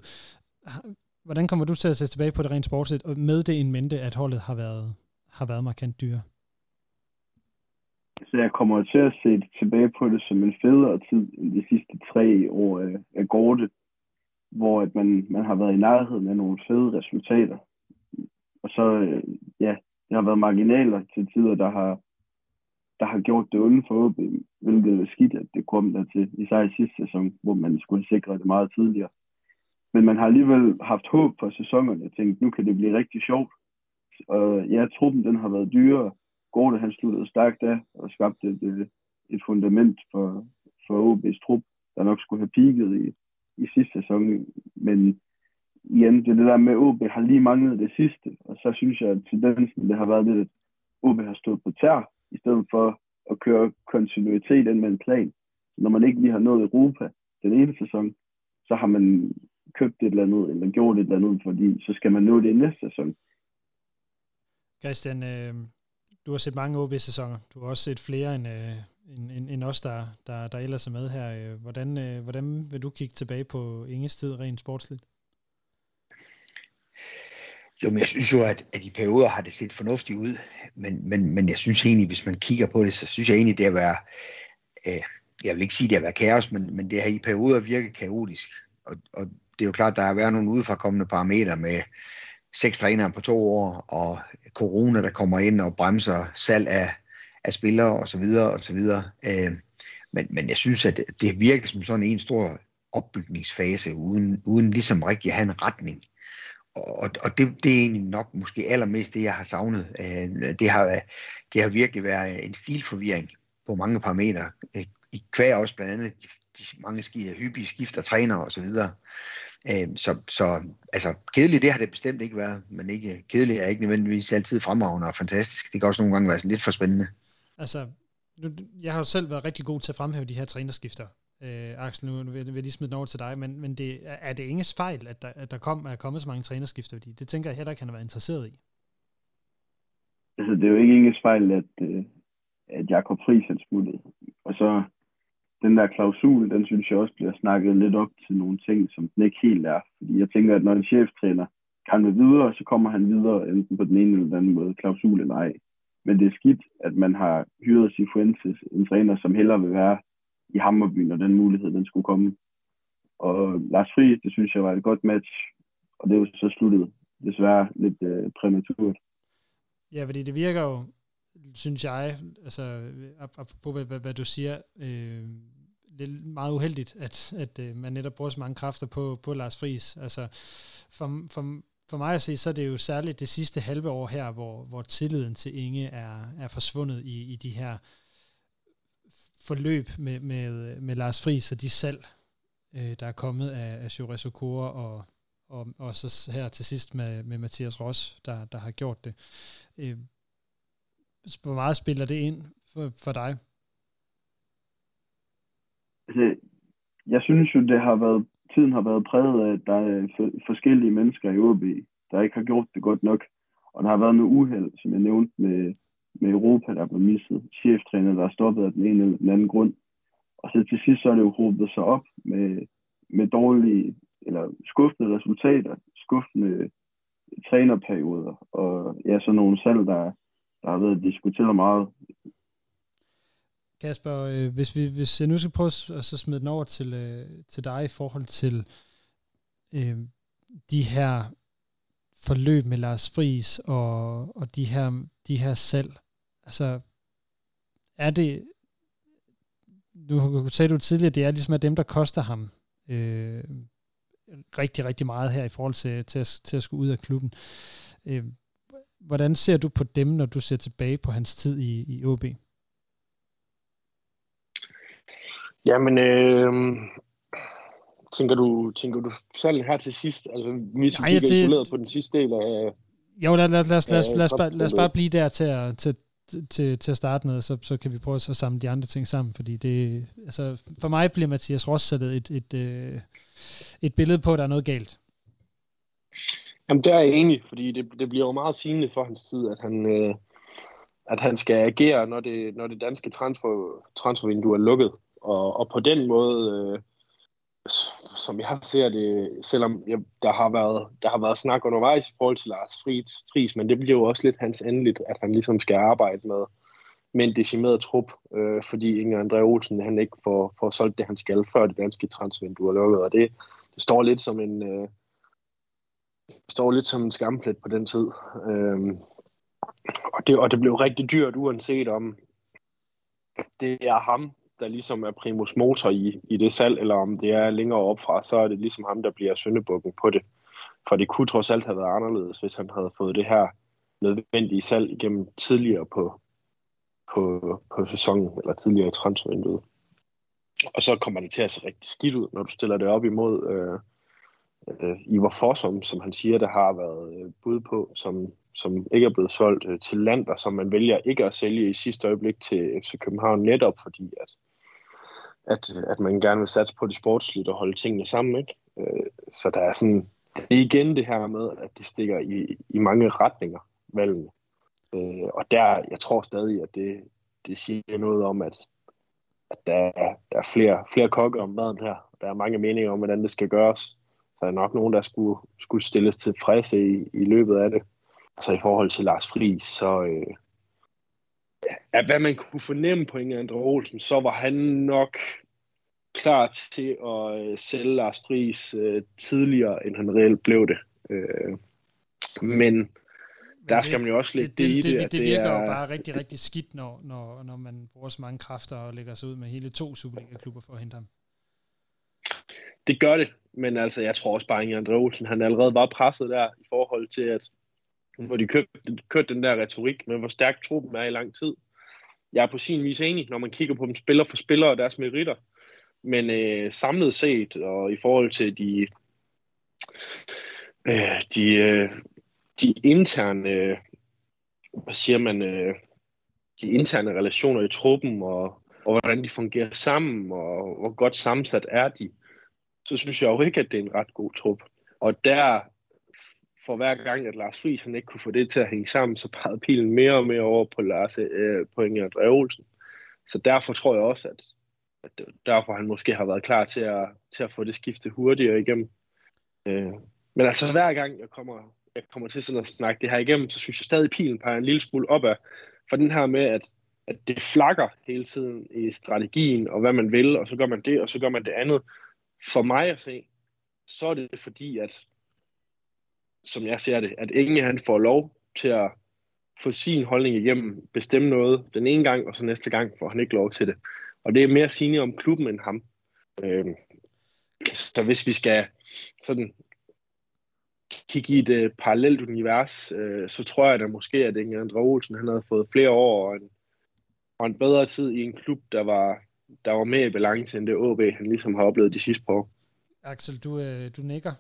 Hvordan kommer du til at se tilbage på det rent sportsligt, og med det en mente, at holdet har været, har været markant dyre? Så jeg kommer til at se tilbage på det som en federe tid end de sidste tre år af, af Gorte, hvor at man, man har været i nærheden af nogle fede resultater. Og så, øh, ja, det har været marginaler til tider, der har, der har gjort det uden for OB, hvilket er skidt, at det kom der til, især i sidste sæson, hvor man skulle sikre det meget tidligere. Men man har alligevel haft håb for sæsonerne. Jeg tænkte, nu kan det blive rigtig sjovt. Og ja, truppen den har været dyrere. Gorte han sluttede stærkt af og skabte et, et fundament for, for OB's trup, der nok skulle have peaked i, i sidste sæson. Men igen, det det der med, at OB har lige manglet det sidste, og så synes jeg, at tendensen det har været lidt, at OB har stået på tær, i stedet for at køre kontinuitet ind med en plan. Når man ikke lige har nået Europa den ene sæson, så har man købt et eller andet, eller gjort et eller andet, fordi så skal man nå det i næste sæson. Christian, øh, du har set mange OB-sæsoner. Du har også set flere end, øh, end, end, end os, der, der, der ellers er med her. Øh, hvordan, øh, hvordan vil du kigge tilbage på Inges tid rent sportsligt? Jo, men jeg synes jo, at, at i perioder har det set fornuftigt ud, men, men, men jeg synes egentlig, hvis man kigger på det, så synes jeg egentlig, det har været, øh, jeg vil ikke sige, det har været kaos, men, men det har i perioder virket kaotisk. Og, og det er jo klart, der har været nogle udefrakommende parametre med seks trænere på to år, og corona, der kommer ind og bremser salg af, af spillere osv. osv. Øh, men, men jeg synes, at det virker som sådan en stor opbygningsfase, uden, uden ligesom rigtig at have en retning. og, og det, det er egentlig nok måske allermest det, jeg har savnet. Øh, det, har, det har virkelig været en stilforvirring på mange parametre. Øh, I kvæg også blandt andet de, de mange ski, hyppige skifter træner og så videre. Øh, så, så altså, kedeligt det har det bestemt ikke været, men ikke kedeligt er ikke nødvendigvis altid fremragende og fantastisk. Det kan også nogle gange være lidt for spændende. Altså, jeg har selv været rigtig god til at fremhæve de her trænerskifter. Øh, Axel, nu vil, vil jeg lige smide den over til dig, men, men det, er det ingen fejl, at der, at der kom, er kommet så mange trænerskifter? Fordi det tænker jeg heller ikke, han har været interesseret i. Altså, det er jo ikke ingen fejl, at, øh, at Jakob Friis er smuttet. Og så den der klausul, den synes jeg også bliver snakket lidt op til nogle ting, som den ikke helt er. Fordi jeg tænker, at når en cheftræner kan vil videre, så kommer han videre enten på den ene eller den anden måde, klausul eller ej. Men det er skidt, at man har hyret Sifuentes, en træner, som hellere vil være i Hammerby, når den mulighed den skulle komme. Og Lars Friis, det synes jeg var et godt match, og det er jo så sluttet desværre lidt øh, præmaturt. Ja, fordi det virker jo, synes jeg, altså apropos hvad, hvad, hvad du siger, øh, det er meget uheldigt, at, at øh, man netop bruger så mange kræfter på, på Lars Friis. Altså, for, for, for mig at se, så er det jo særligt det sidste halve år her, hvor, hvor tilliden til Inge er, er forsvundet i, i de her forløb med, med, med Lars Friis og de salg, øh, der er kommet af, af Jure Sokora og, og, og så her til sidst med, med Mathias Ross, der, der har gjort det. Øh, hvor meget spiller det ind for, for dig? Altså, jeg synes jo, det har været, tiden har været præget af, at der er forskellige mennesker i OB, der ikke har gjort det godt nok. Og der har været noget uheld, som jeg nævnte med, med Europa, der blev misset. Cheftræner, der er stoppet af den ene eller den anden grund. Og så til sidst så er det jo hobet sig op med, med dårlige eller skuffende resultater, skuffende trænerperioder, og ja, så nogle salg, der, der har været diskuteret meget. Kasper, øh, hvis, vi, hvis jeg nu skal prøve at så smide den over til, øh, til dig i forhold til øh, de her forløb med Lars Friis og, og de her, de her salg. Altså, er det, Du sagde du tidligere, det er ligesom at dem, der koster ham øh, rigtig, rigtig meget her i forhold til, til, at, til at skulle ud af klubben. Øh, hvordan ser du på dem, når du ser tilbage på hans tid i, i OB? Jamen, øh, tænker du, tænker du selv her til sidst? Altså, vi Nej, kigger isoleret på den sidste del af... Jo, lad, lad, lad, lad, lad, lad, os, bare, lad os bare blive der til at, til, til, til at starte med, så, så kan vi prøve at samle de andre ting sammen, fordi det, altså, for mig bliver Mathias Ross et, et, et, øh, et billede på, at der er noget galt. Jamen, der er jeg enig, fordi det, det bliver jo meget sigende for hans tid, at han, øh, at han skal agere, når det, når det danske transfer, transfervindue er lukket. Og, og på den måde, øh, som jeg ser det, selvom jeg, der, har været, der har været snak undervejs i forhold til Lars Friis, Friis men det bliver jo også lidt hans endeligt, at han ligesom skal arbejde med, med en decimeret trup, øh, fordi Inger André Olsen han ikke får, får solgt det, han skal, før det danske transfervindue er lukket. Og det, det står lidt som en... Øh, står lidt som en skamplet på den tid. Øhm, og, det, og det blev rigtig dyrt, uanset om det er ham, der ligesom er primus motor i, i det salg, eller om det er længere opfra, så er det ligesom ham, der bliver syndebukken på det. For det kunne trods alt have været anderledes, hvis han havde fået det her nødvendige salg igennem tidligere på, på, på sæsonen, eller tidligere i transfervinduet. Og så kommer det til at se rigtig skidt ud, når du stiller det op imod øh, øh, Ivar Fossum, som han siger, der har været øh, bud på, som, som ikke er blevet solgt øh, til Lander, som man vælger ikke at sælge i sidste øjeblik til FC København, netop fordi, at, at, øh, at man gerne vil satse på det sportsligt og holde tingene sammen. Ikke? Øh, så der er sådan, det er igen det her med, at det stikker i, i mange retninger, valgene. Øh, og der, jeg tror stadig, at det, det siger noget om, at, at der, er, der er flere, flere kokke om maden her. Der er mange meninger om, hvordan det skal gøres. Så er nok nogen, der skulle, skulle stilles til frisse i, i løbet af det. Så i forhold til Lars Friis, så øh, at hvad man kunne fornemme på Inger Andre Olsen, så var han nok klar til at øh, sælge Lars Friis øh, tidligere, end han reelt blev det. Øh, men der skal man jo også lægge det, det, det i det. Det, det virker det er, jo bare rigtig, rigtig skidt, når, når, når man bruger så mange kræfter og lægger sig ud med hele to Superliga-klubber for at hente ham. Det gør det, men altså, jeg tror også bare, at Andre Olsen, han allerede var presset der i forhold til, at hvor de kørte, kørte den der retorik med, hvor stærk truppen er i lang tid. Jeg er på sin vis enig, når man kigger på dem spiller for spiller og deres meritter. Men øh, samlet set, og i forhold til de, øh, de, øh, de interne, øh, hvad siger man, øh, de interne relationer i truppen, og, og hvordan de fungerer sammen, og hvor godt sammensat er de, så synes jeg jo ikke, at det er en ret god trup. Og der, for hver gang, at Lars Friis han ikke kunne få det til at hænge sammen, så pegede pilen mere og mere over på Lars øh, på Inger Olsen. Så derfor tror jeg også, at, at derfor han måske har været klar til at, til at få det skifte hurtigere igennem. Øh, men altså hver gang jeg kommer, jeg kommer til sådan at snakke det her igennem, så synes jeg stadig, at pilen peger en lille smule opad. For den her med, at, at det flakker hele tiden i strategien, og hvad man vil, og så gør man det, og så gør man det andet. For mig at se, så er det fordi, at som jeg ser det, at ingen han får lov til at få sin holdning igennem, bestemme noget den ene gang, og så næste gang får han ikke lov til det. Og det er mere sigende om klubben end ham. Øh, så hvis vi skal sådan kigge i et uh, parallelt univers, uh, så tror jeg da måske, at Inge Andre Olsen han havde fået flere år og en, og en bedre tid i en klub, der var, der var mere i balance end det OB, han ligesom har oplevet de sidste par år. Axel, du, uh, du nikker.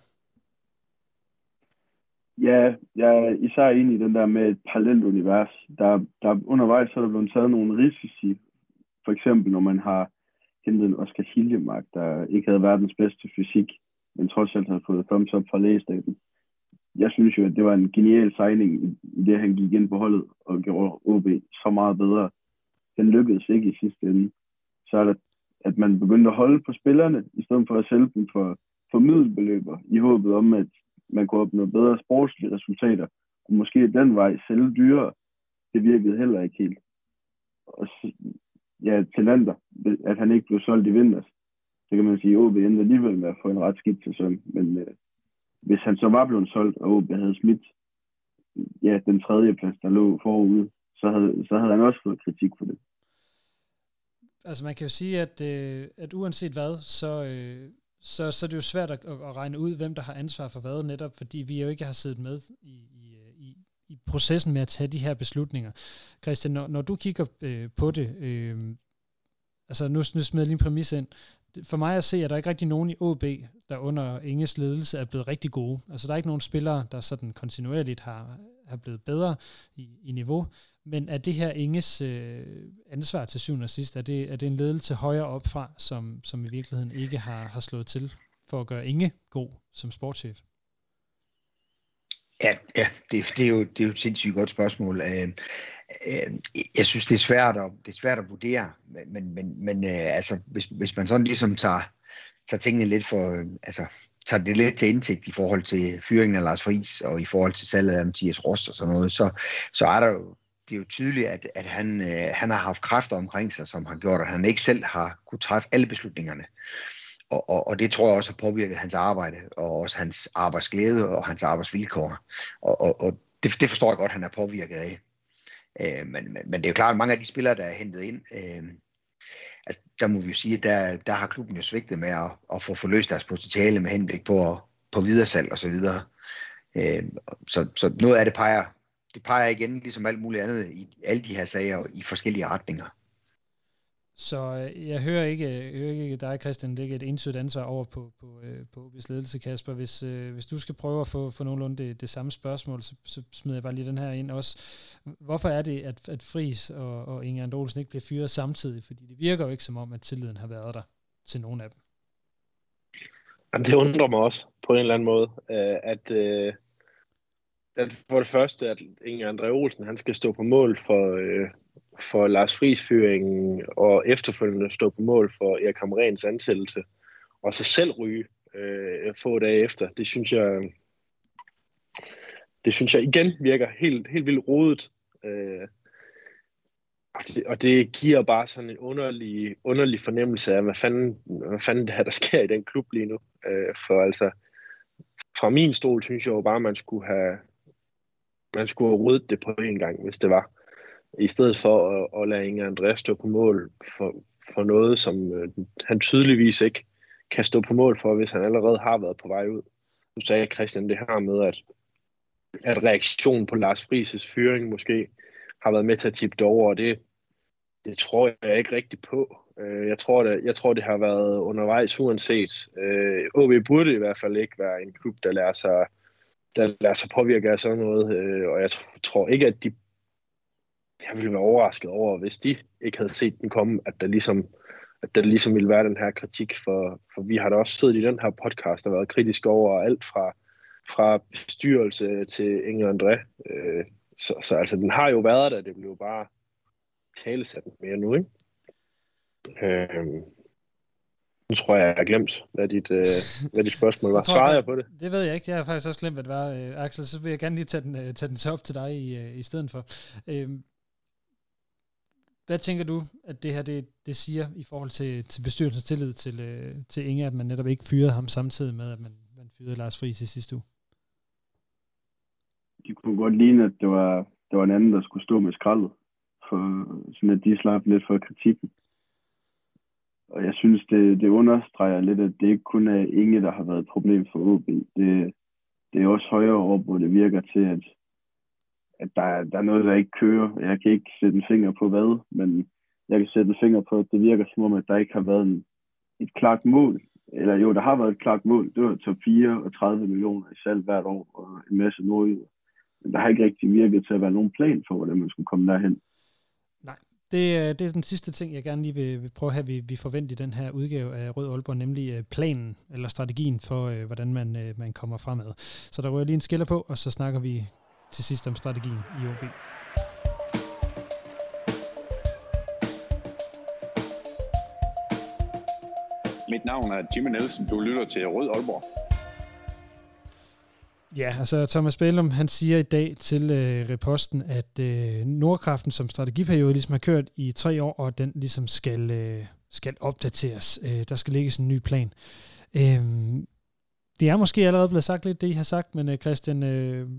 Ja, jeg er især enig i den der med et parallelt univers. Der, der undervejs så er der blevet taget nogle risici. For eksempel, når man har hentet en Oscar Hiljemark, der ikke havde verdens bedste fysik, men trods alt havde fået thumbs up fra lægestaten jeg synes jo, at det var en genial signing i det, han gik ind på holdet og gjorde OB så meget bedre. Den lykkedes ikke i sidste ende. Så er det, at man begyndte at holde på spillerne, i stedet for at sælge dem for, for middelbeløber, i håbet om, at man kunne opnå bedre sportslige resultater, og måske den vej sælge dyrere. Det virkede heller ikke helt. Og ja, Talander, at han ikke blev solgt i vinters, så kan man sige, at OB endte alligevel med at få en ret skidt sæson, men øh, hvis han så var blevet solgt, og OB havde smidt ja, den tredje plads, der lå forude, så havde, så havde han også fået kritik for det. Altså man kan jo sige, at, øh, at uanset hvad, så, øh, så, så er det jo svært at, at regne ud, hvem der har ansvar for hvad, netop fordi vi jo ikke har siddet med i, i, øh, i, i processen med at tage de her beslutninger. Christian, når, når du kigger øh, på det, øh, altså nu, nu smider jeg lige en præmis ind, for mig at se, at der ikke rigtig nogen i OB, der under Inges ledelse er blevet rigtig gode. Altså der er ikke nogen spillere, der sådan kontinuerligt har, har blevet bedre i, i niveau. Men er det her Inges øh, ansvar til syvende og sidst, er det, er det en ledelse højere op fra, som, som i virkeligheden ikke har, har slået til for at gøre Inge god som sportschef? Ja, ja det, det, er jo, det er jo et sindssygt godt spørgsmål. Øh, øh, jeg synes, det er svært at, det er svært at vurdere, men, men, men øh, altså, hvis, hvis man sådan ligesom tager, tager tingene lidt for, øh, altså, tager det lidt til indtægt i forhold til fyringen af Lars Friis og i forhold til salget af Mathias Rost og sådan noget, så, så er der jo, det er jo tydeligt, at, at han, øh, han har haft kræfter omkring sig, som har gjort, at han ikke selv har kunne træffe alle beslutningerne. Og, og, og det tror jeg også har påvirket hans arbejde, og også hans arbejdsglæde og hans arbejdsvilkår. Og, og, og det, det forstår jeg godt, at han er påvirket af. Øh, men, men, men det er jo klart, at mange af de spillere, der er hentet ind, øh, altså, der må vi jo sige, at der, der har klubben jo svigtet med at, at få forløst deres potentiale med henblik på, på videresalg osv. Så, øh, så, så noget af det peger, det peger igen, ligesom alt muligt andet, i alle de her sager i forskellige retninger. Så øh, jeg hører ikke, jeg hører ikke dig, Christian, lægge et entydigt ansvar over på, på, øh, på OB's ledelse, Kasper. Hvis, øh, hvis du skal prøve at få, få nogenlunde det, det samme spørgsmål, så, så smider jeg bare lige den her ind også. Hvorfor er det, at, at Fris og, og Inger Andolsen ikke bliver fyret samtidig? Fordi det virker jo ikke som om, at tilliden har været der til nogen af dem. Det undrer mig også på en eller anden måde, at, at for det første, at Inger André Olsen han skal stå på mål for, øh, for Lars Friis fyringen og efterfølgende stå på mål for Erik Hamrens ansættelse, og så selv ryge øh, få dage efter, det synes jeg, det synes jeg igen virker helt, helt vildt rodet. Øh, og, det, og det giver bare sådan en underlig, underlig fornemmelse af, hvad fanden, hvad fanden det her, der sker i den klub lige nu. Øh, for altså, fra min stol synes jeg jo bare, at man skulle have, man skulle have ryddet det på en gang, hvis det var i stedet for at, at lade Inger Andreas stå på mål for, for noget, som øh, han tydeligvis ikke kan stå på mål for, hvis han allerede har været på vej ud. Nu sagde Christian det her med, at, at reaktionen på Lars Frises fyring måske har været med til at tippe det over, og det, det tror jeg ikke rigtigt på. Øh, jeg tror, det, jeg tror, det har været undervejs uanset. Øh, OB burde i hvert fald ikke være en klub, der lader sig, der lader sig påvirke af sådan noget, øh, og jeg tror ikke, at de jeg ville være overrasket over, hvis de ikke havde set den komme, at der ligesom, at der ligesom ville være den her kritik, for, for vi har da også siddet i den her podcast og været kritiske over alt fra, fra bestyrelse til Inge André. Øh, så, så altså, den har jo været der, det blev bare talesat mere nu, ikke? Øh, nu tror jeg, jeg har glemt, hvad dit, øh, hvad dit spørgsmål var. Svarede jeg på det? Det ved jeg ikke. Jeg har faktisk også glemt, hvad det var, øh, Axel. Så vil jeg gerne lige tage den, øh, tage den op til dig i, øh, i stedet for. Øh, hvad tænker du, at det her det, det siger i forhold til, til bestyrelsens tillid til, øh, til Inge, at man netop ikke fyrede ham samtidig med, at man, man fyrede Lars Friis i sidste uge? De kunne godt ligne, at det var, det var en anden, der skulle stå med skraldet, for, sådan at de slap lidt for kritikken. Og jeg synes, det, det understreger lidt, at det ikke kun er Inge, der har været et problem for OB. Det, det er også højere op, hvor det virker til, at at der, der er noget, der ikke kører. Jeg kan ikke sætte en finger på hvad, men jeg kan sætte en finger på, at det virker som om, at der ikke har været en, et klart mål. Eller jo, der har været et klart mål. Det var top 4 og 30 millioner i salg hvert år og en masse nordjyder. Men der har ikke rigtig virket til at være nogen plan for, hvordan man skulle komme derhen. Det, øh, det er den sidste ting, jeg gerne lige vil, vil prøve at have, vi, vi forventer i den her udgave af Rød Aalborg, nemlig øh, planen eller strategien for, øh, hvordan man, man kommer fremad. Så der rører lige en skiller på, og så snakker vi til sidst om strategien i OB. Mit navn er Jimmy Nielsen. Du lytter til Rød Aalborg. Ja, altså Thomas Bellum, han siger i dag til øh, reposten, at øh, Nordkraften som strategiperiode ligesom har kørt i tre år, og den ligesom skal, øh, skal opdateres. Øh, der skal lægges en ny plan. Øh, det er måske allerede blevet sagt lidt, det I har sagt, men øh, Christian, øh,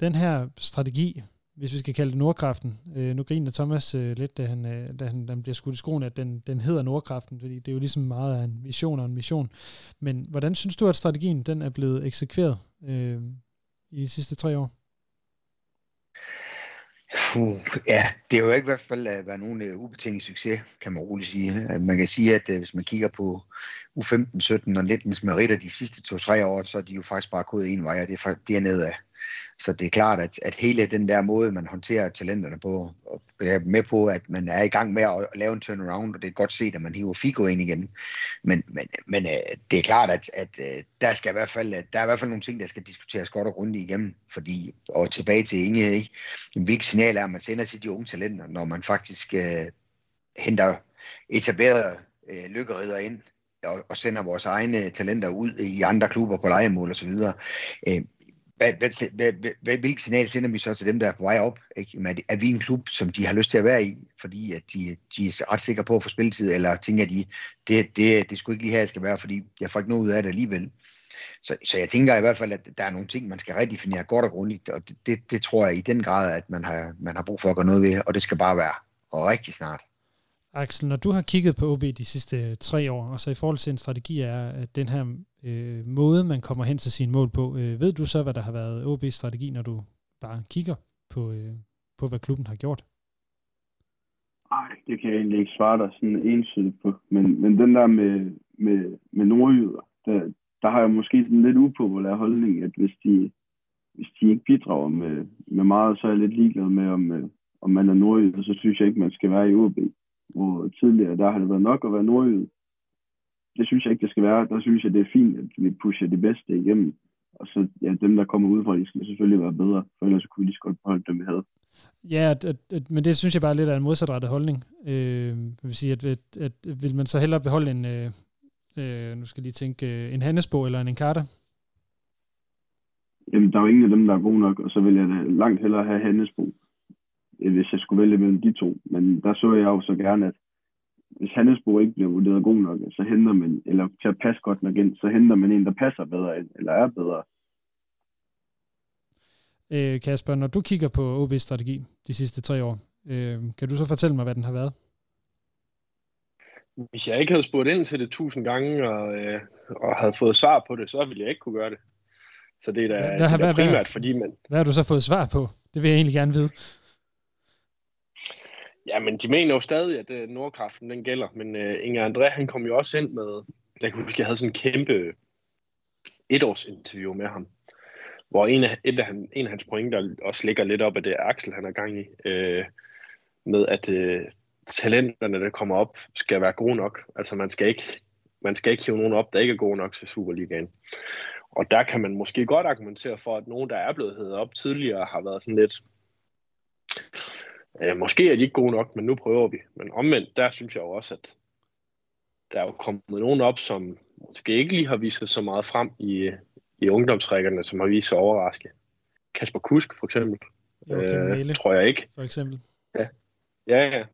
den her strategi, hvis vi skal kalde det Nordkraften, øh, nu griner Thomas øh, lidt, da han, øh, da han, han bliver skudt i skoen, at den, den hedder Nordkraften, fordi det er jo ligesom meget af en vision og en mission. Men hvordan synes du, at strategien den er blevet eksekveret øh, i de sidste tre år? Uh, ja, det er jo ikke i hvert fald øh, været nogen uh, ubetinget succes, kan man roligt sige. Øh, man kan sige, at uh, hvis man kigger på U15, 17 og 19's meritter de sidste to-tre år, så er de jo faktisk bare gået en vej, og det er, det er nedad. Så det er klart, at, at hele den der måde, man håndterer talenterne på, og jeg er med på, at man er i gang med at, lave en turnaround, og det er godt set, at man hiver Figo ind igen. Men, men, men øh, det er klart, at, at øh, der, skal i hvert fald, øh, der er i hvert fald nogle ting, der skal diskuteres godt og grundigt igennem. Fordi, og tilbage til Inge, ikke? hvilket signal er, at man sender til de unge talenter, når man faktisk øh, henter etablerede øh, lykkerider ind, og, og sender vores egne talenter ud i andre klubber på legemål og så videre. Øh, hvad, hvad, hvad, hvad, hvilket signal sender vi så til dem, der er på vej op? Ikke? Er, er vi en klub, som de har lyst til at være i, fordi at de, de er ret sikre på at få spilletid, eller tænker de, det, det, det skulle ikke lige her, jeg skal være, fordi jeg får ikke noget ud af det alligevel. Så, så jeg tænker i hvert fald, at der er nogle ting, man skal redefinere godt og grundigt, og det, det, det tror jeg i den grad, at man har, man har brug for at gøre noget ved, og det skal bare være, og rigtig snart. Axel, når du har kigget på OB de sidste tre år, og så i forhold til en strategi er, at den her øh, måde, man kommer hen til sine mål på, øh, ved du så, hvad der har været OB's strategi, når du bare kigger på, øh, på hvad klubben har gjort? Nej, det kan jeg egentlig ikke svare dig sådan ensidigt på. Men, men den der med, med, med nordjyder, der, der har jeg måske sådan lidt upopulær holdning, at hvis de, hvis de ikke bidrager med, med meget, så er jeg lidt ligeglad med, om, øh, om man er nordjyder, så synes jeg ikke, man skal være i OB hvor tidligere der har det været nok at være nordjyd. Det synes jeg ikke, det skal være. Der synes jeg, det er fint, at vi pusher det bedste igennem. Og så ja, dem, der kommer udefra, de skal selvfølgelig være bedre, for ellers kunne vi lige så godt beholde dem, vi havde. Ja, at, at, at, men det synes jeg bare er lidt af en modsatrettet holdning. Øh, vil sige, at, at, at, vil man så hellere beholde en, øh, øh, nu skal jeg lige tænke, øh, en Hannesbo eller en Encarta? Jamen, der er jo ingen af dem, der er gode nok, og så vil jeg langt hellere have Hannesbo hvis jeg skulle vælge mellem de to. Men der så jeg jo så gerne, at hvis Hannesbo ikke bliver vurderet god nok, så henter man, eller til at passe godt nok ind, så henter man en, der passer bedre ind, eller er bedre. Øh, Kasper, når du kigger på OB's strategi de sidste tre år, øh, kan du så fortælle mig, hvad den har været? hvis jeg ikke havde spurgt ind til det tusind gange, og, øh, og havde fået svar på det, så ville jeg ikke kunne gøre det. Så det er da, hvad, det er da primært, hvad, fordi man... Hvad har du så fået svar på? Det vil jeg egentlig gerne vide. Ja, men de mener jo stadig, at øh, Nordkraften den gælder, men øh, uh, Inger André, han kom jo også ind med, jeg kan huske, jeg havde sådan en kæmpe etårsinterview med ham, hvor en af, et af han, en af hans pointer også ligger lidt op af det Axel, han er gang i, uh, med at uh, talenterne, der kommer op, skal være gode nok. Altså man skal ikke, man skal ikke hive nogen op, der ikke er gode nok til Superligaen. Og der kan man måske godt argumentere for, at nogen, der er blevet heddet op tidligere, har været sådan lidt, øh, måske er de ikke gode nok, men nu prøver vi. Men omvendt, der synes jeg jo også, at der er jo kommet nogen op, som måske ikke lige har vist sig så meget frem i, i ungdomsrækkerne, som har vist sig overraske. Kasper Kusk for eksempel. Okay, øh, tror jeg ikke. For eksempel. Ja, ja, ja.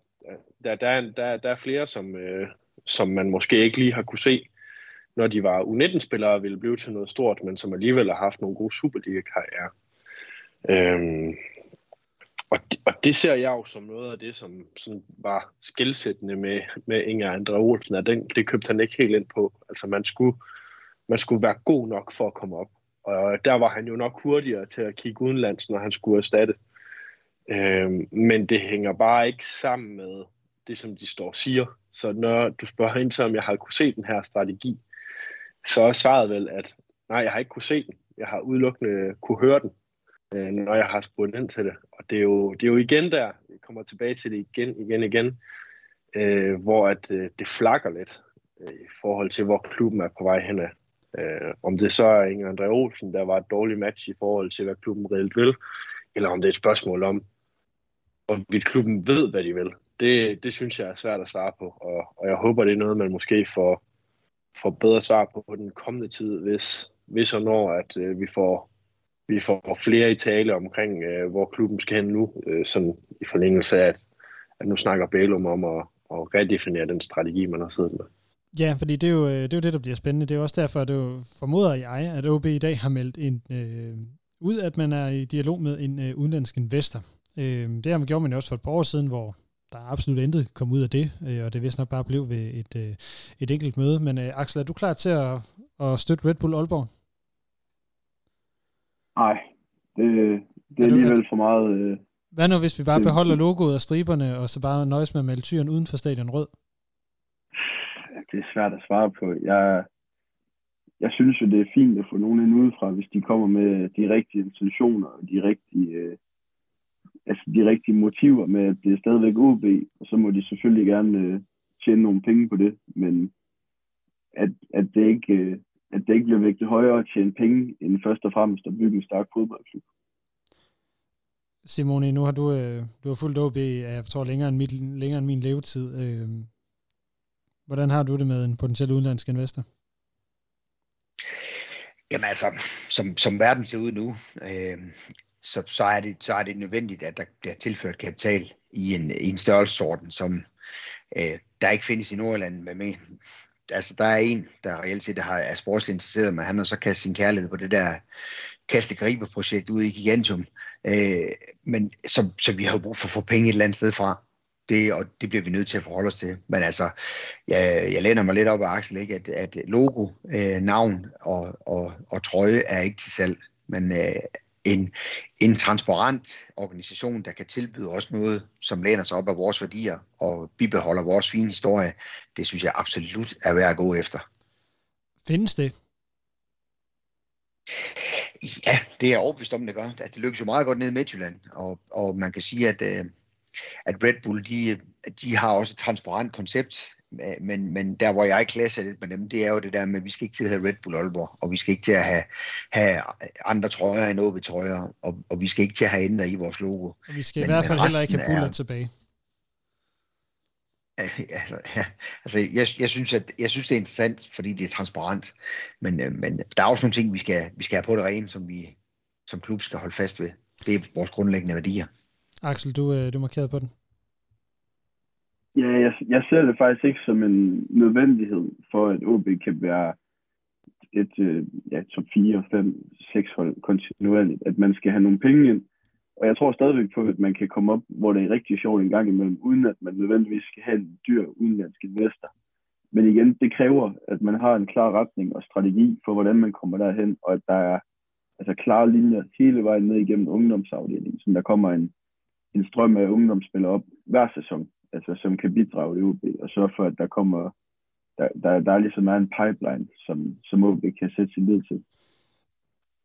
Der, der, der, der er flere, som, øh, som man måske ikke lige har kunne se når de var U19-spillere, ville blive til noget stort, men som alligevel har haft nogle gode Superliga-karriere. Øhm, og, det, og det ser jeg jo som noget af det, som som var skældsættende med, med Inger Andre Olsen, at den, det købte han ikke helt ind på. Altså man skulle, man skulle være god nok for at komme op. Og der var han jo nok hurtigere til at kigge udenlands, når han skulle erstatte. Øhm, men det hænger bare ikke sammen med det, som de står og siger. Så når du spørger ind til, om jeg har kunne se den her strategi, så er svaret vel, at nej, jeg har ikke kunne se den. Jeg har udelukkende kunne høre den, øh, når jeg har spurgt ind til det. Og det er jo, det er jo igen der, vi kommer tilbage til det igen, igen, igen, øh, hvor at, øh, det flakker lidt øh, i forhold til, hvor klubben er på vej hen af. Øh, om det så er Inger André Olsen, der var et dårligt match i forhold til, hvad klubben reelt vil, eller om det er et spørgsmål om, hvorvidt klubben ved, hvad de vil. Det, det synes jeg er svært at svare på, og, og jeg håber, det er noget, man måske får, får bedre svar på, på den kommende tid, hvis, hvis og når, at øh, vi får vi får flere i tale omkring, øh, hvor klubben skal hen nu, øh, sådan i forlængelse af, at, at nu snakker Bælum om at, at redefinere den strategi, man har siddet med. Ja, fordi det er, jo, øh, det er jo det, der bliver spændende. Det er også derfor, at det jo, formoder jeg, at OB i dag har meldt en, øh, ud, at man er i dialog med en øh, udenlandsk investor. Øh, det har man gjort man jo også for et par år siden, hvor der er absolut intet kommet ud af det, øh, og det vist nok bare blev ved et, øh, et enkelt møde. Men øh, Axel, er du klar til at, at støtte Red Bull Aalborg? Nej, det, det er, er alligevel for meget... Øh, Hvad nu, hvis vi bare beholder logoet og striberne, og så bare nøjes med at male tyren uden for stadion rød? Det er svært at svare på. Jeg, jeg synes jo, det er fint at få nogen ind udefra, hvis de kommer med de rigtige intentioner og de rigtige... Øh, altså de rigtige motiver med, at det er stadigvæk OB, og så må de selvfølgelig gerne øh, tjene nogle penge på det, men at, at, det ikke, øh, at det ikke bliver vægtet højere at tjene penge, end først og fremmest at bygge en stærk fodboldklub. Simone, nu har du, øh, du har fulgt OB, jeg tror, længere end, mit, længere end min levetid. Øh, hvordan har du det med en potentiel udenlandsk investor? Jamen altså, som, som verden ser ud nu, øh, så, så, er det, så er det nødvendigt, at der bliver tilført kapital i en, i en størrelsesorden, som øh, der ikke findes i Nordjylland. Med, med. Altså, der er en, der reelt set har, er sportsligt interesseret, men han har så kastet sin kærlighed på det der kaste projekt ude i Gigantum. Øh, men så, så vi har brug for at få penge et eller andet sted fra. Det, og det bliver vi nødt til at forholde os til. Men altså, jeg, jeg læner mig lidt op af Axel, ikke? At, at logo, øh, navn og, og, og trøje er ikke til salg. Men øh, en, en transparent organisation, der kan tilbyde os noget, som læner sig op af vores værdier og bibeholder vores fine historie, det synes jeg absolut er værd at gå efter. Findes det? Ja, det er overbevist om, det gør. Altså, det lykkes jo meget godt ned i Midtjylland, og, og man kan sige, at, øh, at Red Bull, de, de har også et transparent koncept, men, men der, hvor jeg klasser lidt med dem, det er jo det der med, at vi skal ikke til at have Red Bull Aalborg, og vi skal ikke til at have, have andre trøjer end OB-trøjer, og, og vi skal ikke til at have ændret i vores logo. Og vi skal men, i hvert fald heller ikke have Buller er, tilbage. Ja, ja, altså, jeg, jeg, synes, at, jeg synes, det er interessant, fordi det er transparent, men, øh, men der er også nogle ting, vi skal, vi skal have på det rene, som vi som klub skal holde fast ved. Det er vores grundlæggende værdier. Axel, du, øh, du markerede på den. Ja, jeg, jeg ser det faktisk ikke som en nødvendighed for, at OB kan være et øh, ja, top 4, 5, 6 hold kontinuerligt, at man skal have nogle penge ind. Og jeg tror stadigvæk på, at man kan komme op, hvor det er rigtig sjovt en gang imellem, uden at man nødvendigvis skal have en dyr udenlandsk investor. men igen, det kræver, at man har en klar retning og strategi for, hvordan man kommer derhen, og at der er altså klare linjer hele vejen ned igennem ungdomsafdelingen, så der kommer en, en strøm af ungdomsspillere op hver sæson, altså som kan bidrage i OB, og sørge for, at der kommer, der, der, der er ligesom en pipeline, som, som OB kan sætte sin lid til.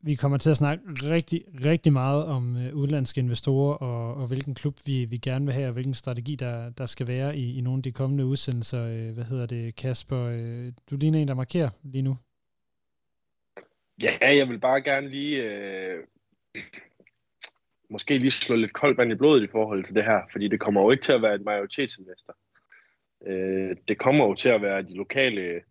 Vi kommer til at snakke rigtig, rigtig meget om øh, udlandske investorer og, og hvilken klub vi, vi gerne vil have, og hvilken strategi der, der skal være i, i nogle af de kommende udsendelser. Øh, hvad hedder det, Kasper? Øh, du ligner en, der markerer lige nu. Ja, jeg vil bare gerne lige øh, måske lige slå lidt koldt vand i blodet i forhold til det her, fordi det kommer jo ikke til at være et majoritetsinvestor. Øh, det kommer jo til at være de lokale,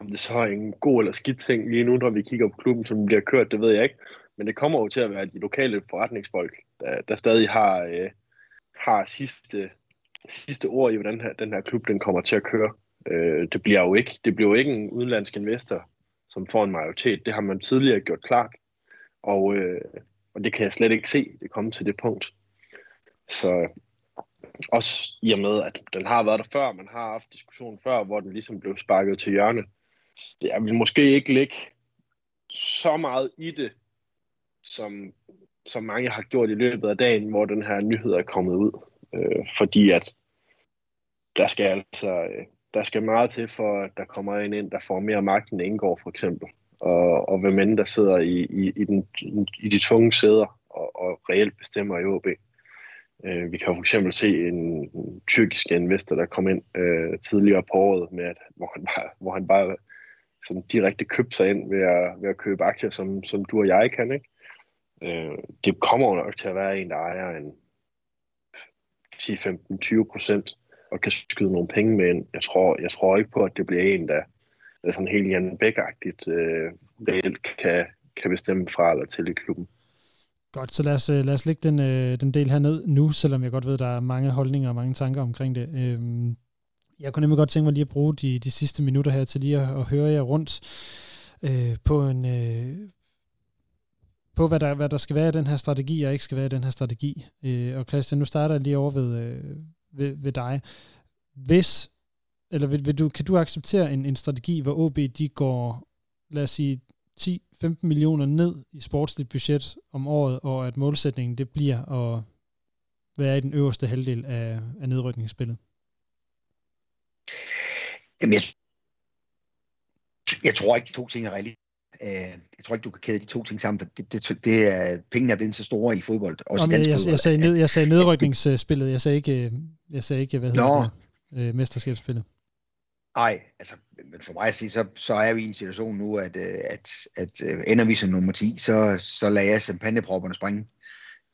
om det så er en god eller skidt ting lige nu, når vi kigger på klubben, som bliver kørt, det ved jeg ikke. Men det kommer jo til at være de lokale forretningsfolk, der, der stadig har, øh, har sidste, sidste ord i, hvordan her, den her klub den kommer til at køre. Øh, det bliver jo ikke, det bliver jo ikke en udenlandsk investor, som får en majoritet. Det har man tidligere gjort klart. Og, øh, og det kan jeg slet ikke se, det komme til det punkt. Så også i og med, at den har været der før, man har haft diskussionen før, hvor den ligesom blev sparket til hjørne. Jeg vil måske ikke lægge så meget i det, som, som mange har gjort i løbet af dagen, hvor den her nyhed er kommet ud. Øh, fordi at der skal altså øh, der skal meget til for, at der kommer en ind, der får mere magt end Indgår for eksempel. Og, og hvem end der sidder i, i, i, den, i de tunge sæder og, og reelt bestemmer i OB. Øh, vi kan for eksempel se en, en tyrkisk investor, der kom ind øh, tidligere på året, med at, hvor, han bare, hvor han bare sådan direkte købte sig ind ved at, ved at købe aktier, som, som du og jeg kan. Ikke? Øh, det kommer jo nok til at være en, der ejer en 10, 15, 20 procent og kan skyde nogle penge med ind. Jeg tror, jeg tror ikke på, at det bliver en, der Øh, sådan helt Jan Bæk-agtigt øh, reelt kan, kan bestemme fra eller til i klubben. Godt, så lad os, øh, lad os lægge den, øh, den del her ned nu, selvom jeg godt ved, at der er mange holdninger og mange tanker omkring det. Øhm, jeg kunne nemlig godt tænke mig lige at bruge de, de sidste minutter her til lige at, at høre jer rundt øh, på en... Øh, på, hvad der, hvad der skal være i den her strategi, og ikke skal være i den her strategi. Øh, og Christian, nu starter jeg lige over ved, øh, ved, ved dig. Hvis, eller vil, vil du, kan du acceptere en, en strategi, hvor OB de går, lad os sige, 10-15 millioner ned i sportsligt budget om året, og at målsætningen det bliver at være i den øverste halvdel af, af nedrykningsspillet? Jamen, jeg, jeg tror ikke, de to ting er realistiske. Øh, jeg tror ikke, du kan kæde de to ting sammen, for det, det, det er, pengene er blevet så store i fodbold. Også Nå, jeg, jeg, jeg, sagde ned, jeg sagde nedrykningsspillet, jeg sagde ikke, jeg sagde ikke hvad hedder det, øh, mesterskabsspillet. Nej, altså, men for mig at sige, så, så er vi i en situation nu, at, øh, at, at, at øh, ender vi som nummer 10, så, så lader jeg champagnepropperne springe.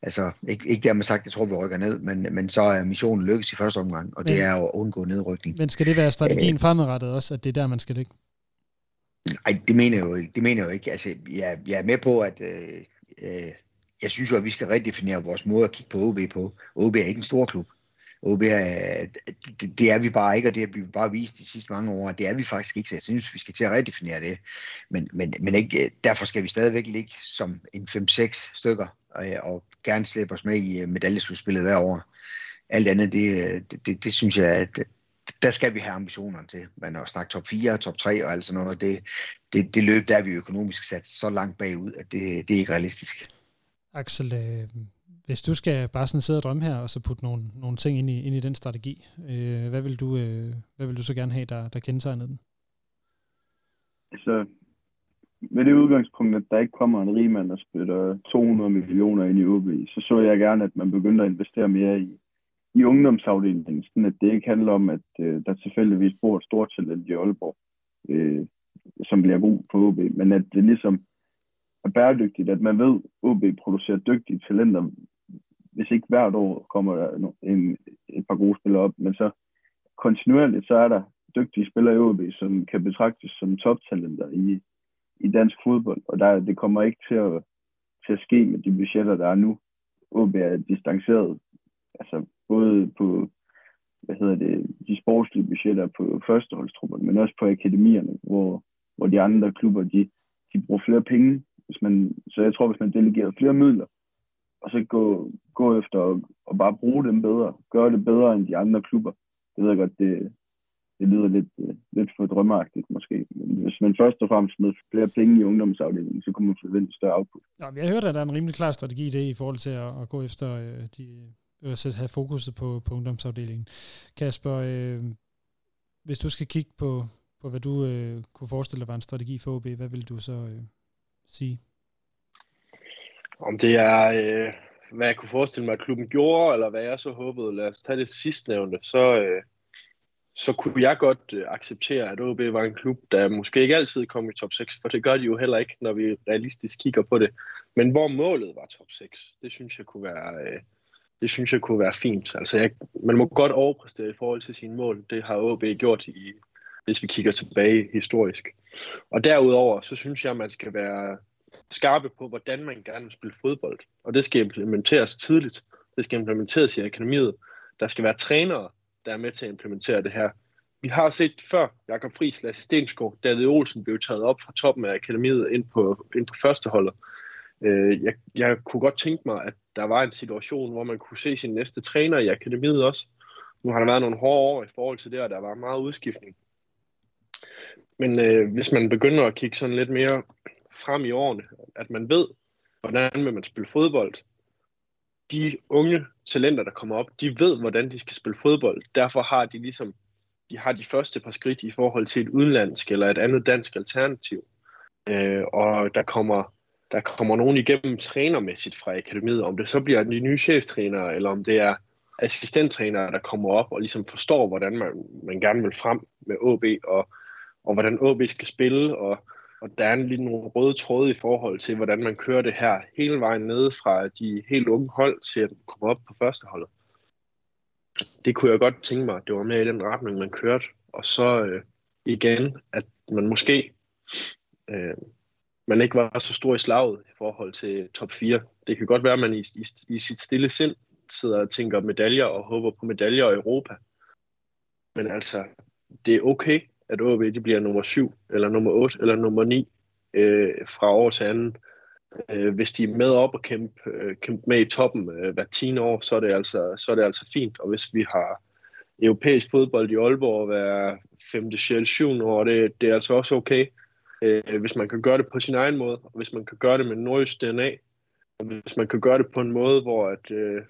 Altså, ikke, ikke dermed sagt, jeg tror, vi rykker ned, men, men så er missionen lykkes i første omgang, og men, det er at undgå nedrykning. Men skal det være strategien øh, fremadrettet også, at det er der, man skal ligge? Nej, det mener jeg jo ikke. Det mener jeg jo ikke. Altså, jeg, jeg er med på, at øh, øh, jeg synes jo, at vi skal redefinere vores måde at kigge på OB på. OB er ikke en stor klub. OB er, det, det er vi bare ikke, og det har vi bare vist de sidste mange år, det er vi faktisk ikke, så jeg synes, vi skal til at redefinere det. Men, men, men ikke, øh, derfor skal vi stadigvæk ligge som en 5-6 stykker, og, og gerne slæbe os med i øh, medaljeslutspillet hver år. Alt andet, det, det, det, det synes jeg, at der skal vi have ambitionerne til. Men at snakke top 4, top 3 og alt sådan noget, det, det, det løb, der er vi økonomisk sat så langt bagud, at det, det er ikke realistisk. Axel, hvis du skal bare sådan sidde og drømme her, og så putte nogle, nogle ting ind i, ind i den strategi, øh, hvad, vil du, øh, hvad vil du så gerne have, der, der kendetegner den? Altså, med det udgangspunkt, at der ikke kommer en rigmand og spytter 200 millioner ind i OB, så så jeg gerne, at man begynder at investere mere i, i ungdomsafdelingen, sådan at det ikke handler om, at øh, der tilfældigvis bor et stort talent i Aalborg, øh, som bliver god på OB, men at det ligesom er bæredygtigt, at man ved, at OB producerer dygtige talenter, hvis ikke hvert år kommer der en, et par gode spillere op, men så kontinuerligt, så er der dygtige spillere i OB, som kan betragtes som toptalenter i, i dansk fodbold, og der, det kommer ikke til at, til at ske med de budgetter, der er nu. OB er distanceret altså både på hvad hedder det, de sportslige budgetter på førsteholdstrupperne, men også på akademierne, hvor, hvor de andre klubber, de, de bruger flere penge. Hvis man, så jeg tror, hvis man delegerer flere midler, og så gå, gå efter og, og bare bruge dem bedre, gøre det bedre end de andre klubber. Det ved jeg godt, det, det lyder lidt, uh, lidt for drømmeagtigt måske. Men hvis man først og fremmest med flere penge i ungdomsafdelingen, så kunne man forvente større output. Ja, jeg hørte, at der er en rimelig klar strategi i det, i forhold til at, at gå efter øh, de, øh, at have fokuset på, på ungdomsafdelingen. Kasper, øh, hvis du skal kigge på, på hvad du øh, kunne forestille dig var en strategi for OB, hvad vil du så øh, sige? Om det er, øh, hvad jeg kunne forestille mig, at klubben gjorde, eller hvad jeg så håbede, lad os tage det sidstnævnte, så, øh, så kunne jeg godt øh, acceptere, at OB var en klub, der måske ikke altid kom i top 6, for det gør de jo heller ikke, når vi realistisk kigger på det. Men hvor målet var top 6, det synes jeg kunne være, øh, det synes jeg kunne være fint. Altså, jeg, man må godt overpræstere i forhold til sine mål. Det har OB gjort, i, hvis vi kigger tilbage historisk. Og derudover, så synes jeg, man skal være skarpe på, hvordan man gerne vil spille fodbold. Og det skal implementeres tidligt. Det skal implementeres i akademiet. Der skal være trænere, der er med til at implementere det her. Vi har set før, Jakob Friis, Lasse Stensgaard, David Olsen blev taget op fra toppen af akademiet ind på, ind på førsteholdet. Øh, jeg, jeg kunne godt tænke mig, at der var en situation, hvor man kunne se sin næste træner i akademiet også. Nu har der været nogle hårde år i forhold til det, og der var meget udskiftning. Men øh, hvis man begynder at kigge sådan lidt mere frem i årene, at man ved, hvordan vil man spille fodbold. De unge talenter, der kommer op, de ved, hvordan de skal spille fodbold. Derfor har de ligesom de har de første par skridt i forhold til et udenlandsk eller et andet dansk alternativ. Øh, og der kommer der kommer nogen igennem trænermæssigt fra akademiet, om det så bliver de nye cheftrænere, eller om det er assistenttrænere, der kommer op og ligesom forstår, hvordan man, man gerne vil frem med OB, og, og hvordan OB skal spille, og, og der er en lige nogle røde tråde i forhold til, hvordan man kører det her hele vejen ned fra de helt unge hold til at komme op på første holdet. Det kunne jeg godt tænke mig, at det var mere i den retning, man kørte. Og så øh, igen, at man måske øh, man ikke var så stor i slaget i forhold til top 4. Det kan godt være, at man i, i, i sit stille sind sidder og tænker medaljer og håber på medaljer i Europa. Men altså, det er okay, at OB de bliver nummer 7, eller nummer 8, eller nummer 9 øh, fra år til anden. Øh, hvis de er med op og kæmpe, øh, kæmpe med i toppen øh, hver 10 år, så er, det altså, så er det altså fint. Og hvis vi har europæisk fodbold i Aalborg hver 5., 6., 7. år, det, det er altså også okay øh, hvis man kan gøre det på sin egen måde, og hvis man kan gøre det med nordjysk DNA, og hvis man kan gøre det på en måde, hvor, at, øh,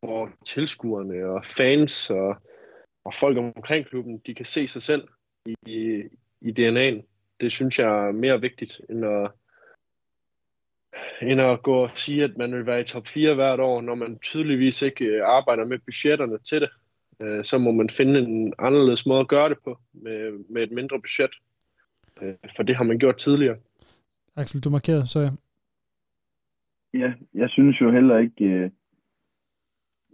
hvor tilskuerne og fans og, og folk omkring klubben, de kan se sig selv i, i DNA'en. Det synes jeg er mere vigtigt, end at, end at gå og sige, at man vil være i top 4 hvert år, når man tydeligvis ikke øh, arbejder med budgetterne til det. Øh, så må man finde en anderledes måde at gøre det på, med, med et mindre budget. Øh, for det har man gjort tidligere. Axel, du markerede, så ja. Ja, jeg synes jo heller ikke, øh,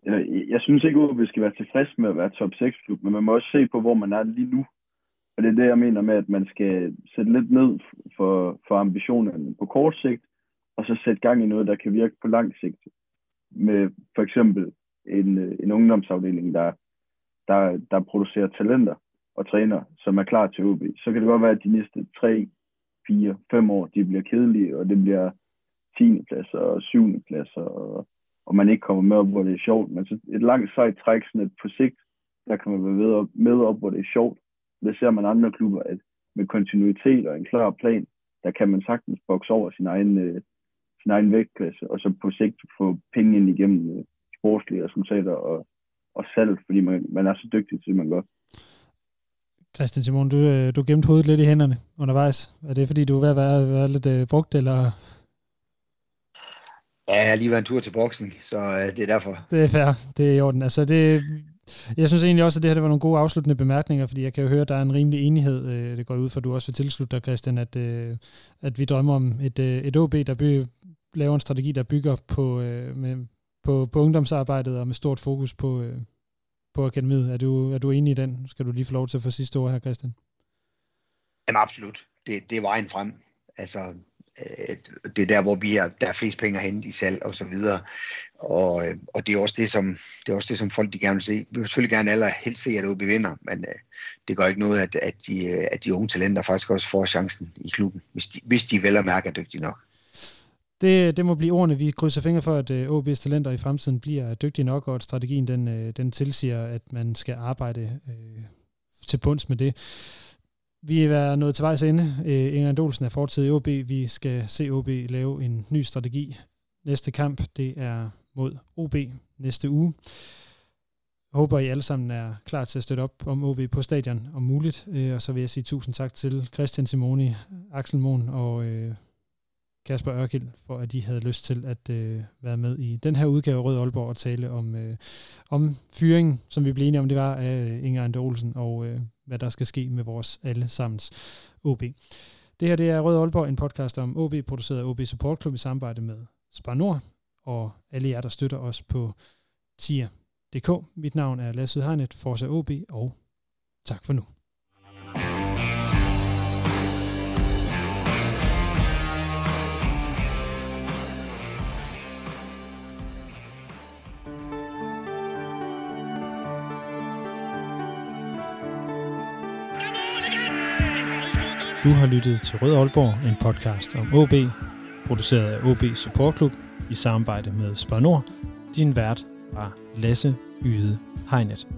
jeg, jeg synes ikke, at vi skal være tilfreds med at være top 6 klub, men man må også se på, hvor man er lige nu. Og det er det, jeg mener med, at man skal sætte lidt ned for, for ambitionerne på kort sigt, og så sætte gang i noget, der kan virke på lang sigt. Med for eksempel en, en ungdomsafdeling, der, der, der producerer talenter, og træner, som er klar til OB, så kan det godt være, at de næste 3, 4, 5 år, de bliver kedelige, og det bliver 10. pladser og 7. pladser, og, og man ikke kommer med op, hvor det er sjovt. Men så et langt sejt træk, sådan et på sigt, der kan man være med op, med op, hvor det er sjovt. Det ser man andre klubber, at med kontinuitet og en klar plan, der kan man sagtens bokse over sin egen, øh, sin egen vægtklasse, og så på sigt få penge ind igennem øh, sportslige resultater og, og salg, fordi man, man er så dygtig til det, man gør. Christian Simon, du, øh, du gemte hovedet lidt i hænderne undervejs. Er det fordi, du er ved at være, være lidt uh, brugt, eller? Ja, jeg har lige været en tur til boksen, så uh, det er derfor. Det er fair, det er i orden. Altså, det, jeg synes egentlig også, at det her det var nogle gode afsluttende bemærkninger, fordi jeg kan jo høre, at der er en rimelig enighed. Øh, det går ud for, at du også vil tilslutte dig, Christian, at, øh, at vi drømmer om et, øh, et OB, der by, laver en strategi, der bygger på, med, på, på ungdomsarbejdet og med stort fokus på, på akademiet. Er du, er du enig i den? Skal du lige få lov til at få sidste ord her, Christian? Jamen absolut. Det, det er vejen frem. Altså, Øh, det er der, hvor vi er, der er flest penge at hente i salg og så videre. Og, øh, og det er også det, som, det er også det, som folk de gerne vil se. Vi vil selvfølgelig gerne alle helst se, at OB vinder, men øh, det gør ikke noget, at, at, de, øh, at de unge talenter faktisk også får chancen i klubben, hvis de, hvis de vel og mærke er dygtige nok. Det, det må blive ordene. Vi krydser fingre for, at OB's talenter i fremtiden bliver dygtige nok, og at strategien den, den tilsiger, at man skal arbejde øh, til bunds med det. Vi er nået til vejs ende. Øh, Inger Olsen er fortid i OB. Vi skal se OB lave en ny strategi. Næste kamp, det er mod OB næste uge. Jeg håber, I alle sammen er klar til at støtte op om OB på stadion om muligt. Øh, og så vil jeg sige tusind tak til Christian Simoni, Axel Mohn og øh, Kasper Ørkild, for at de havde lyst til at øh, være med i den her udgave af Rød Aalborg og tale om, øh, om fyringen, som vi blev enige om, det var af øh, Inger Ande Olsen, og øh, hvad der skal ske med vores allesammens OB. Det her det er Rød Aalborg, en podcast om OB, produceret af OB Support Club i samarbejde med Spar Nord, og alle jer, der støtter os på tier.dk. Mit navn er Lasse Hegnet, Forza OB, og tak for nu. Du har lyttet til Rød Aalborg, en podcast om OB, produceret af OB Support Club i samarbejde med Spar Nord. Din vært var Lasse Yde Hegnet.